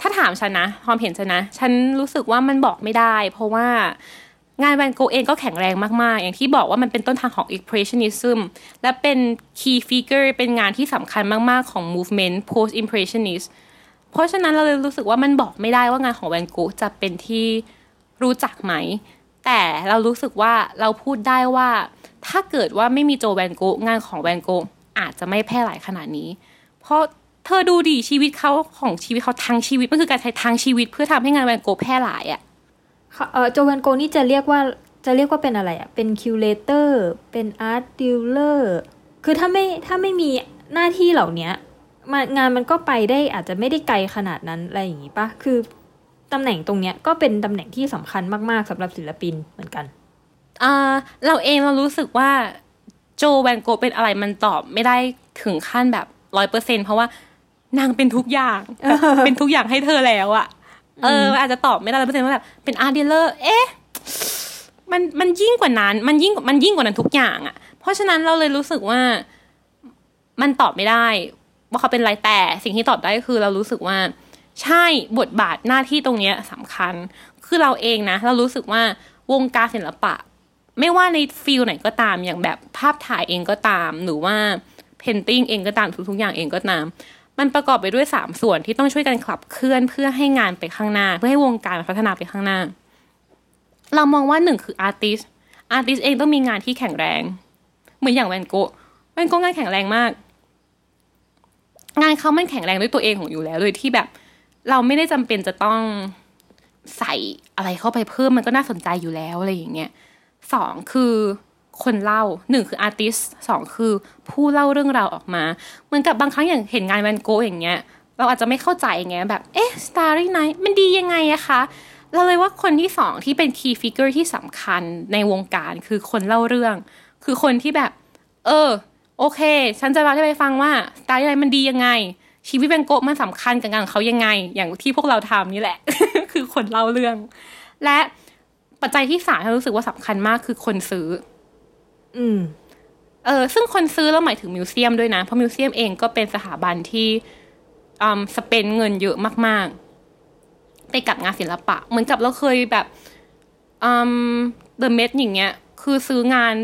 ถ้าถามฉันนะความเห็นฉันนะ ฉันรู้สึกว่ามันบอกไม่ได้ เพราะว่า งานแวนโกเองก็แข็งแรงมาก ๆ อย่างที่บอกว่ามันเป็นต้นทางของ expressionism และเป็น key figure เป็นงานที่สำคัญมาก ๆ ของ movement post-impressionist เพราะฉะนั้นเราเลยรู้สึกว่ามันบอกไม่ได้ว่างานของแวนโกจะเป็นที่รู้จักไหม แต่เรารู้สึกว่าเราพูดได้ว่า ถ้าเกิดว่าไม่มีโจแวนโกงานของแวนโกอาจจะไม่แพร่หลายขนาดนี้ เพราะเธอดูดิชีวิตเขาของชีวิตเขาทั้งชีวิตมันคือการใช้ทั้งชีวิตเพื่อทำให้งานแวนโกแพร่หลายอะ โจแวนโกะนี่จะเรียกว่าจะเรียกว่าเป็นอะไรอะเป็น curator เป็น art dealer คือถ้าไม่ถ้าไม่มีหน้าที่เหล่าเนี้ยมางานมันก็ไปได้อาจจะไม่ได้ไกลขนาดนั้นอะไรอย่างงี้ปะคือตำแหน่งตรงเนี้ยก็เป็นตำแหน่งที่สำคัญมากๆสำหรับศิลปินเหมือนกันอ่าเราเองเรารู้สึกว่าโจแวนโกะเป็นอะไรมันตอบไม่ได้ถึงขั้นแบบร้อยเปอร์เซ็นเพราะว่านางเป็นทุกอย่างแบบเป็นทุกอย่างให้เธอแล้วอะ เอออาจจะตอบไม่ได้ร้อยเปอร์เซ็นต์ว่าแบบเป็น art dealer เอ๊ะมันมันยิ่งกว่านั้น มันยิ่งมันยิ่งกว่านั้นทุกอย่างอะเพราะฉะนั้นเราเลยรู้สึกว่ามันตอบไม่ได้ ว่าเขาเป็นอะไรแต่สิ่งที่ตอบได้คือเรารู้สึกว่า ใช่บทบาทหน้าที่ตรงเนี้ยสำคัญ คือเราเองนะ เรารู้สึกว่าวงการศิลปะ ไม่ว่าใน field ไหนก็ตามอย่างแบบภาพถ่ายเองก็ตาม หรือว่า painting เองก็ตามทุกๆอย่างเองก็ตาม มันประกอบไปด้วยสามส่วนที่ต้องช่วยกันขับเคลื่อนเพื่อให้งานไปข้างหน้า เพื่อให้วงการพัฒนาไปข้างหน้า เรามองว่าหนึ่งคือ artist artist เองต้องมีงานที่แข็งแรง เหมือนอย่างแวนโกะแวนโกะงานแข็งแรงมาก งานเขามันแข็งแรงด้วยตัวเองของอยู่แล้วโดยที่แบบ เราไม่ได้จำเป็นจะต้องใส่อะไรเข้าไปเพิ่มมันก็น่าสนใจอยู่แล้วอะไรอย่างเงี้ยสองคือ คนเล่าหนึ่งคือ artist สองคือผู้เล่าเรื่องราวออกมาเหมือนกับบางครั้งอย่างเห็นงานแวนโกะอย่างเงี้ยเราอาจจะไม่เข้าใจไงเงี้ยแบบเอ๊ะ Starry Nightมันดียังไงอะคะเราเลยว่าคนที่สองที่เป็น key figure ที่สำคัญในวงการคือคนเล่าเรื่อง คือคนที่แบบ เออ โอเค ฉันจะเล่าให้ไปฟังว่า Starry Night มันดียังไง ชีวิตแวนโกะมันสำคัญกับงานของเขายังไง อย่างที่พวกเราทำนี่แหละ คือคนเล่าเรื่อง และปัจจัยที่สามที่รู้สึกว่าสำคัญมากคือคนซื้อ อืม เออซึ่งคนซื้อแล้วหมายถึง museum ด้วยนะ เพราะ museum เองก็เป็นสถาบันที่อืม spend เงินเยอะมาก ๆ ไปกับงานศิลปะ เหมือนกับเราเคยแบบอืม The Met อย่างเงี้ย คือซื้องาน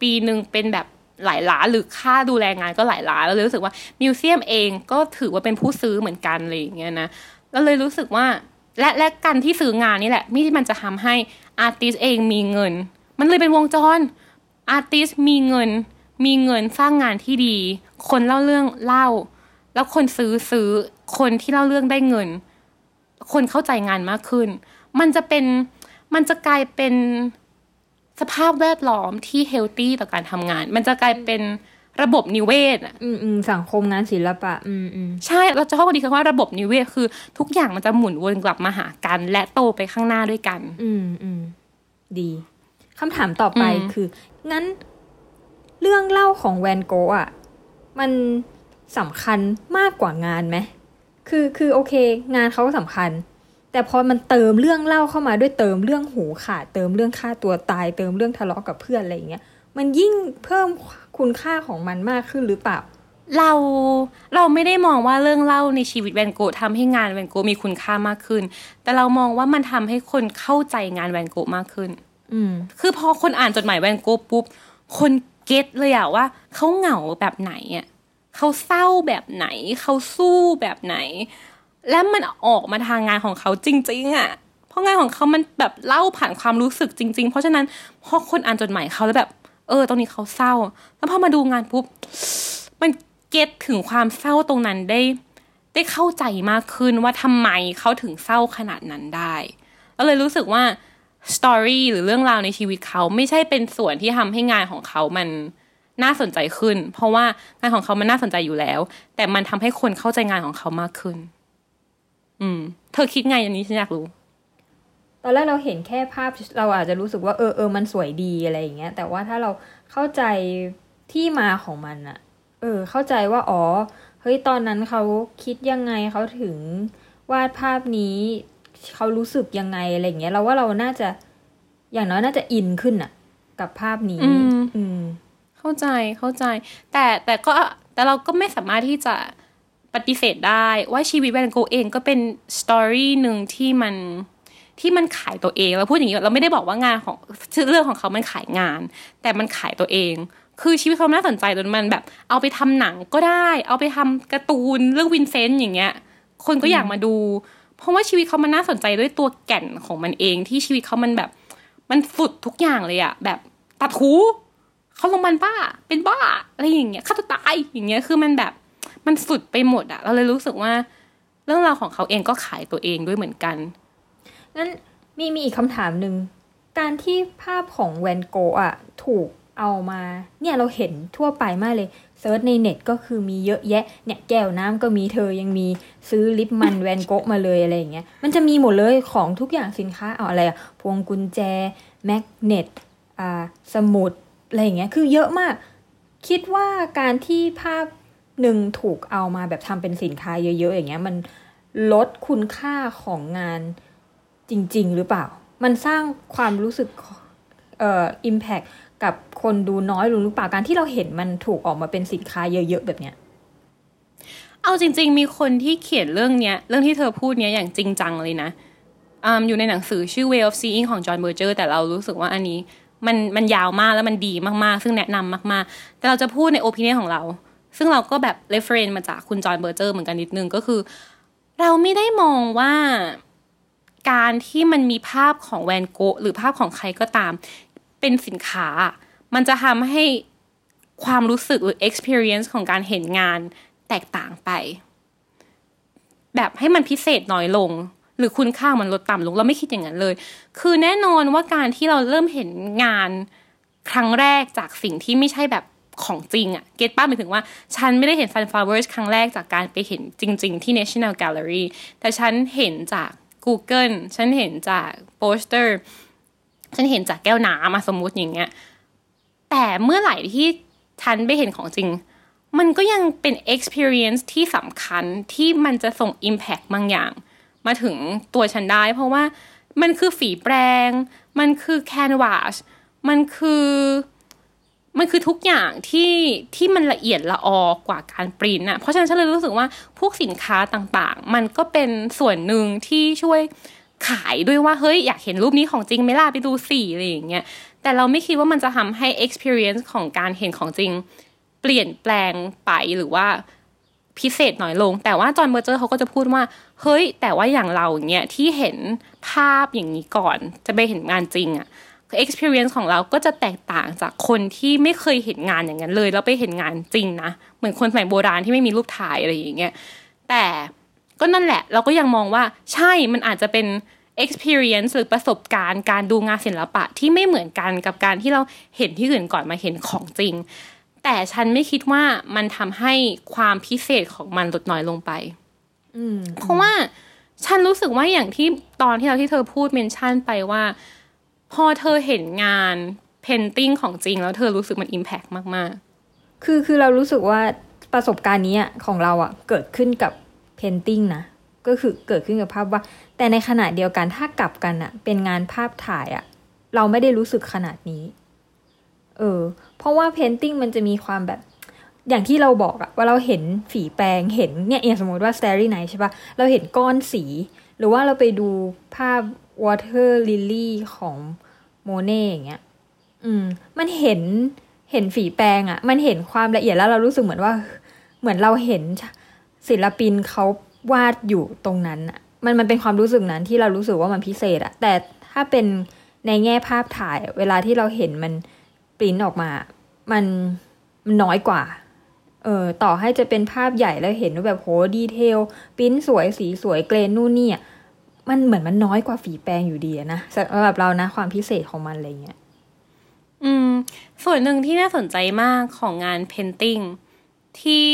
ปีหนึ่งเป็นแบบหลายล้านหรือค่าดูแลงานก็หลายล้านแล้วเลยรู้สึกว่า museum เองก็ถือว่าเป็นผู้ซื้อเหมือนกันอะไรอย่างเงี้ยนะแล้วเลยรู้สึกว่าและและการที่ซื้องานนี่แหละที่มันจะทำให้ artist เองมีเงิน มันเลยเป็นวงจร artist มีเงิน มีเงินสร้างงานที่ดี คนเล่าเรื่องเล่า แล้วคนซื้อซื้อคนที่เล่าเรื่องได้เงิน คนเข้าใจงานมากขึ้น มันจะเป็นมันจะกลายเป็นสภาพแวดล้อมที่เฮลตี้ต่อการทำงาน มันจะกลายเป็นระบบนิเวศอะอืมอืมสังคมงานศิลปะ อืมอืมใช่ เราจะเข้ากันดีคือว่าระบบนิเวศคือ ทุกอย่างมันจะหมุนวนกลับมาหากัน และโตไปข้างหน้าด้วยกัน อืมอืมดีคำถามต่อไปอืมคือ งั้นเรื่องเล่าของแวนโกะอะมันสำคัญมากกว่างานไหมคือคือโอเค งานเขาสำคัญ แต่พอมันเติมเรื่องเล่าเข้ามาด้วยเติมเรื่องหูขาดเติมเรื่องฆ่าตัวตาย เติมเรื่องทะเลาะกับเพื่อนอะไรอย่างเงี้ยมันยิ่งเพิ่มคุณค่าของมันมากขึ้นหรือเปล่า เราเราไม่ได้มองว่าเรื่องเล่าในชีวิตแวนโกะทำให้งานแวนโกะมีคุณค่ามากขึ้น แต่เรามองว่ามันทำให้คนเข้าใจงานแวนโกะมากขึ้น อืม คือพอคนอ่านจดหมายแวนโกะปุ๊บ คนเก็ตเลยอะว่าเขาเหงาแบบไหนอะเขาเศร้าแบบไหน เขาสู้แบบไหน และมันออกมาทางงานของเขาจริง ๆอะเพราะงานของเขามันแบบเล่าผ่านความรู้สึกจริง ๆ เพราะฉะนั้นพอคนอ่านจดหมายเขาแล้วแบบ เออ ตรงนี้เขาเศร้า แล้วพอมาดูงานปุ๊บ มันเก็ตถึงความเศร้าตรงนั้นได้ได้เข้าใจมากขึ้นว่าทำไมเขาถึงเศร้าขนาดนั้นได้แล้วเลยรู้สึกว่า สตอรี่หรือเรื่องราวในชีวิตเขาไม่ใช่เป็นส่วนที่ทำให้งานของเขามันน่าสนใจขึ้น เพราะว่างานของเขามันน่าสนใจอยู่แล้ว แต่มันทำให้คนเข้าใจงานของเขามากขึ้น อืม เธอคิดไงอันนี้ฉันอยากรู้ ตอนแรกเราเห็นแค่ภาพเราอาจจะรู้สึกว่าเออเออมันสวยดีอะไรอย่างเงี้ย แต่ว่าถ้าเราเข้าใจที่มาของมันอะเออ เข้าใจว่าอ๋อเฮ้ยตอนนั้นเขาคิดยังไงเขาถึงวาดภาพนี้ เขารู้สึกยังไงอะไรอย่างเงี้ยเราว่าเราน่าจะอย่างน้อยน่าจะอินขึ้นอะกับภาพนี้อืมอืมเข้าใจเข้าใจ แต่แต่ก็แต่เราก็ไม่สามารถที่จะปฏิเสธได้ว่าชีวิตแวนโกะเองก็เป็นสตอรี่หนึ่งที่มันที่มันขายตัวเองเราพูดอย่างนี้เราไม่ได้บอกว่างานของเรื่องของเขามันขายงาน แต่มันขายตัวเอง คือชีวิตเขาน่าสนใจจนมันแบบ เอาไปทำหนังก็ได้ เอาไปทำการ์ตูนเรื่องวินเซนต์อย่างเงี้ย คนก็อยากมาดู เพราะว่าชีวิตเขามันน่าสนใจด้วยตัวแก่นของมันเองที่ชีวิตเขามันแบบ มันสุดทุกอย่างเลยอะแบบตัดหูเขาลงมันบ้า เป็นบ้าอะไรอย่างเงี้ยฆ่าตัวตายอย่างเงี้ยคือมันแบบมันสุดไปหมดอะเราเลยรู้สึกว่า เรื่องราวของเขาเองก็ขายตัวเองด้วยเหมือนกันงั้นมีมีอีกคำถามหนึ่งการที่ภาพของแวนโกะอะถูกเอามา เนี่ยเราเห็นทั่วไปมากเลย search ในเน็ตก็คือมีเยอะแยะเนี่ยแก้วน้ำก็มีเธอยังมีซื้อลิปมันแวนโกะมาเลยอะไรอย่างเงี้ยมันจะมีหมดเลยของทุกอย่างสินค้าเอาอะไรอะพวงกุญแจ magnet อ่าสมุดอะไรอย่างเงี้ยคือเยอะมาก คิดว่าการที่ภาพหนึ่งถูกเอามาแบบทำเป็นสินค้าเยอะๆอย่างเงี้ยมันลดคุณค่าของงานจริง ๆ หรือเปล่า มันสร้างความรู้สึกเอ่อ impact กับคนดูน้อยลงหรือเปล่าการที่เราเห็นมันถูกออกมาเป็นสินค้าเยอะๆแบบเนี้ยเอาจริง ๆ มีคนที่เขียนเรื่องเนี้ยเรื่องที่เธอพูดเนี้ยอย่างจริงจังเลยนะออยู่ในหนังสือชื่อ Way of Seeing ของจอห์นเบอร์เจอร์แต่เรารู้สึกว่าอันนี้มันมันยาวมากแล้วมันดีมากๆ ซึ่งแนะนำมากๆ แต่เราจะพูดในโอปิเนียของเรา ซึ่งเราก็แบบ reference มาจากคุณจอห์นเบอร์เจอร์เหมือนกันนิดนึงก็คือ เราไม่ได้มองว่าการที่มันมีภาพของแวนโกะหรือภาพของใครก็ตาม เป็นสินค้า มันจะทำให้ความรู้สึกหรือ experience ของการเห็นงานแตกต่างไป แบบให้มันพิเศษน้อยลง หรือคุณค่ามันลดต่ำลงเราไม่คิดอย่างนั้นเลย คือแน่นอนว่าการที่เราเริ่มเห็นงานครั้งแรกจากสิ่งที่ไม่ใช่แบบของจริงอะเก็ตป้าหมายถึงว่า ฉันไม่ได้เห็น Sunflowers ครั้งแรกจากการไปเห็นจริง ๆ ที่ National Gallery แต่ฉันเห็นจาก Google ฉันเห็นจากโปสเตอร์ ฉันเห็นจากแก้วน้ำมาสมมุติอย่างเงี้ย แต่เมื่อไหร่ที่ฉันไปเห็นของจริง มันก็ยังเป็น experience ที่สำคัญที่มันจะส่ง impact บางอย่าง มาถึงตัวฉันได้ เพราะว่ามันคือฝีแปรงมันคือ canvas มันคือมันคือทุกอย่างที่ที่มันละเอียดละออกว่าการปริ้นอะเพราะฉะนั้นฉันเลยรู้สึกว่าพวกสินค้าต่างๆ มันก็เป็นส่วนหนึ่งที่ช่วย ขายด้วยว่าเฮ้ยอยากเห็นรูปนี้ของจริงไหมล่ะไปดูสิอะไรอย่างเงี้ยแต่เราไม่คิดว่ามันจะทำให้ experience ของการเห็นของจริง เปลี่ยนแปลงไปหรือว่าพิเศษหน่อยลง แต่ว่าจอห์นเบอร์เจอร์เขาก็จะพูดว่า เฮ้ย แต่ว่าอย่างเราเนี้ยที่เห็นภาพอย่างนี้ก่อน จะไปเห็นงานจริงอะ experience ของเราก็จะแตกต่างจากคนที่ไม่เคยเห็นงานอย่างนั้นเลย แล้วไปเห็นงานจริงนะ เหมือนคนสมัยโบราณที่ไม่มีรูปถ่ายอะไรอย่างเงี้ยแต่ ก็นั่นแหละ เราก็ยังมองว่าใช่มันอาจจะเป็น experience หรือประสบการณ์การดูงานศิลปะที่ไม่เหมือนกันกับการที่เราเห็นที่อื่นก่อนมาเห็นของจริง แต่ฉันไม่คิดว่ามันทำให้ความพิเศษของมันลดน้อยลงไปเพราะว่าฉันรู้สึกว่าอย่างที่ตอนที่เราที่เธอพูด mention ไปว่า พอเธอเห็นงาน painting ของจริง แล้วเธอรู้สึกมัน impact มาก ๆ คือคือเรารู้สึกว่าประสบการณ์นี้ของเราอะเกิดขึ้นกับ painting นะก็คือเกิดขึ้นกับภาพว่าแต่ในขณะเดียวกันถ้ากลับกันอะเป็นงานภาพถ่ายอะเราไม่ได้รู้สึกขนาดนี้ เออ เพราะว่าเพนติ้งมันจะมีความแบบ อย่างที่เราบอกอะว่าเราเห็นฝีแปรงเห็นเนี่ยอย่างสมมติว่า Starry Night ใช่ปะเราเห็นก้อนสี หรือว่าเราไปดูภาพ Water Lily ของโมเน่อย่างเงี้ย อืม มันเห็นเห็นฝีแปรงอะมันเห็นความละเอียดแล้วเรารู้สึกเหมือนว่า เหมือนเราเห็น ศิลปินเขาวาดอยู่ตรงนั้นอะมันมันเป็นความรู้สึกนั้นที่เรารู้สึกว่ามันพิเศษอะแต่ถ้าเป็นในแง่ภาพถ่าย เวลาที่เราเห็นมันปริ้นออกมา มันมันน้อยกว่า เออต่อให้จะเป็นภาพใหญ่แล้วเห็นว่าแบบโห detail print สวยสีสวย grain นู่นนี่มันเหมือนมันน้อยกว่าฝีแปรงอยู่ดีนะสำหรับเรานะ ความพิเศษของมันอะไรเงี้ยอืม ส่วนหนึ่งที่น่าสนใจมากของงาน paintingที่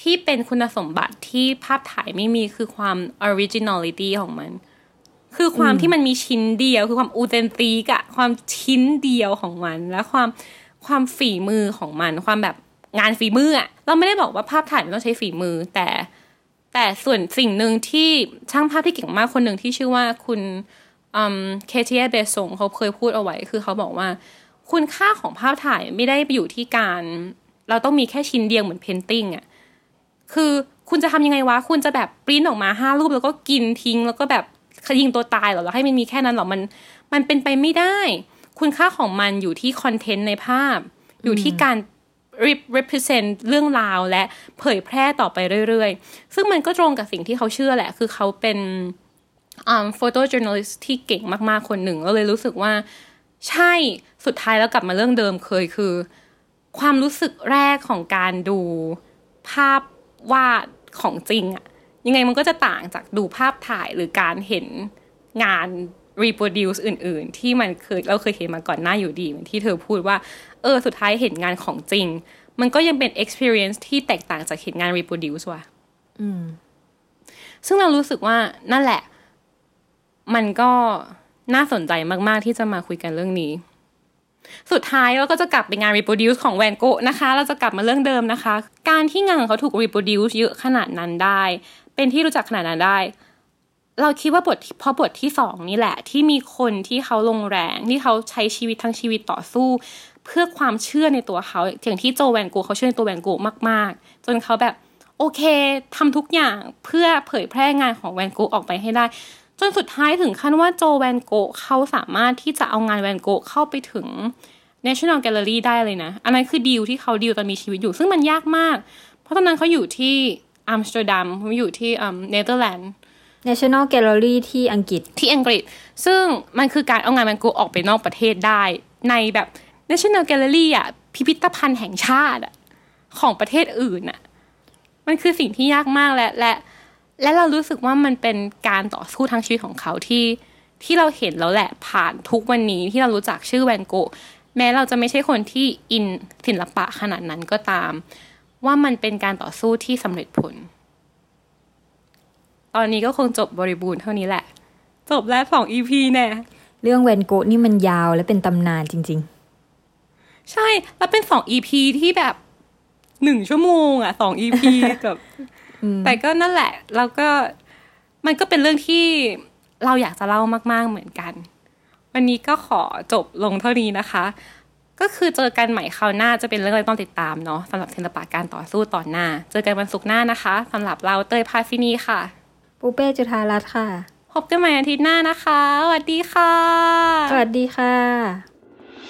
ที่เป็นคุณสมบัติที่ภาพถ่ายไม่มีคือความ originality ของมัน คือความที่มันมีชิ้นเดียวคือความอูเทนติกอะความชิ้นเดียวของมัน และความความฝีมือของมัน ความแบบงานฝีมืออะเราไม่ได้บอกว่าภาพถ่ายมันต้องใช้ฝีมือ แต่ แต่ส่วนสิ่งหนึ่งที่ช่างภาพที่เก่งมากคนหนึ่งที่ชื่อว่าคุณเคเทียเบซงเขาเคยพูดเอาไว้ คือเขาบอกว่า คุณค่าของภาพถ่ายไม่ได้ไปอยู่ที่การ เราต้องมีแค่ชิ้นเดียวเหมือน painting อะ คือคุณจะทำยังไงวะ คุณจะแบบปริ้นออกมาห้ารูปแล้วก็กินทิ้ง แล้วก็แบบยิงตัวตายหรอแล้วให้มันมีแค่นั้นหรอมัน มันเป็นไปไม่ได้ คุณค่าของมันอยู่ที่ content ในภาพ อยู่ที่การ represent เรื่องราวและเผยแพร่ต่อไปเรื่อยๆ ซึ่งมันก็ตรงกับสิ่งที่เขาเชื่อแหละ คือเขาเป็นอ่า photo journalist ที่เก่งมากๆคนหนึ่งก็เลยรู้สึกว่า ใช่สุดท้ายแล้วกลับมาเรื่องเดิมเคยคือ ความรู้สึกแรกของการดูภาพ วาดของจริงอะยังไงมันก็จะต่างจากดูภาพถ่ายหรือการเห็นงาน reproduce อื่น ๆ ที่มันเคยเราเคยเห็นมาก่อนหน้าอยู่ดีเหมือนที่เธอพูดว่า เออ สุดท้ายเห็นงานของจริง มันก็ยังเป็น experience ที่แตกต่างจากเห็นงาน reproduce ว่ะอืมซึ่งเรารู้สึกว่านั่นแหละ มันก็น่าสนใจมาก ๆ ที่จะมาคุยกันเรื่องนี้ สุดท้ายเราก็จะกลับไปงาน reproduce ของแวนโกะนะคะ เราจะกลับมาเรื่องเดิมนะคะ การที่งานของเขาถูก reproduce เยอะขนาดนั้นได้ เป็นที่รู้จักขนาดนั้นได้ เราคิดว่าบทพราะบทที่สองนี่แหละ ที่มีคนที่เขาลงแรงที่เขาใช้ชีวิตทั้งชีวิตต่อสู้ เพื่อความเชื่อในตัวเขาอย่างที่โจแวนโกเขาเชื่อในตัวแวนโกมาก ๆ จนเขาแบบโอเคทำทุกอย่างเพื่อเผยแพร่งานของแวนโกะออกไปให้ได้ จนสุดท้ายถึงขั้นว่าโจแวนโกะเขาสามารถที่จะเอางานแวนโกะเข้าไปถึง National Gallery ได้เลยนะ อันนั้นคือดีลที่เขาดีลตอนมีชีวิตอยู่ ซึ่งมันยากมาก เพราะตอนนั้นเขาอยู่ที่อัมสเตอร์ดัมเขาอยู่ที่เนเธอร์แลนด์ National Gallery ที่อังกฤษที่อังกฤษ ซึ่งมันคือการเอางานแวนโกะออกไปนอกประเทศได้ ในแบบ National Gallery อะพิพิธภัณฑ์แห่งชาติอะของประเทศอื่นอะมันคือสิ่งที่ยากมากและและ และเรารู้สึกว่ามันเป็นการต่อสู้ทางชีวิตของเขาที่ที่เราเห็นแล้วแหละผ่านทุกวันนี้ที่เรารู้จักชื่อแวนโกะแม้เราจะไม่ใช่คนที่อินศิลปะขนาดนั้นก็ตาม ว่ามันเป็นการต่อสู้ที่สำเร็จผล ตอนนี้ก็คงจบบริบูรณ์เท่านี้แหละ จบแล้วสอง EP แน่เรื่องแวนโกะนี่มันยาวและเป็นตำนานจริงใช่แล้วเป็นสอง EP ที่แบบหนึ่งชั่วโมงอะสอง EP กับ แต่ก็นั่นแหละแล้วก็มันก็เป็นเรื่องที่เราอยากจะเล่ามากๆเหมือนกัน วันนี้ก็ขอจบลงเท่านี้นะคะ ก็คือเจอกันใหม่คราวหน้าจะเป็นเรื่องอะไรต้องติดตามเนาะสำหรับศิลปะการต่อสู้ตอนหน้า เจอกันวันศุกร์หน้านะคะสำหรับเราเตยพาซินีค่ะๆปูเป้จุธารัตน์ค่ะ พบกันใหม่อาทิตย์หน้านะคะสวัสดีค่ะ สวัสดีค่ะ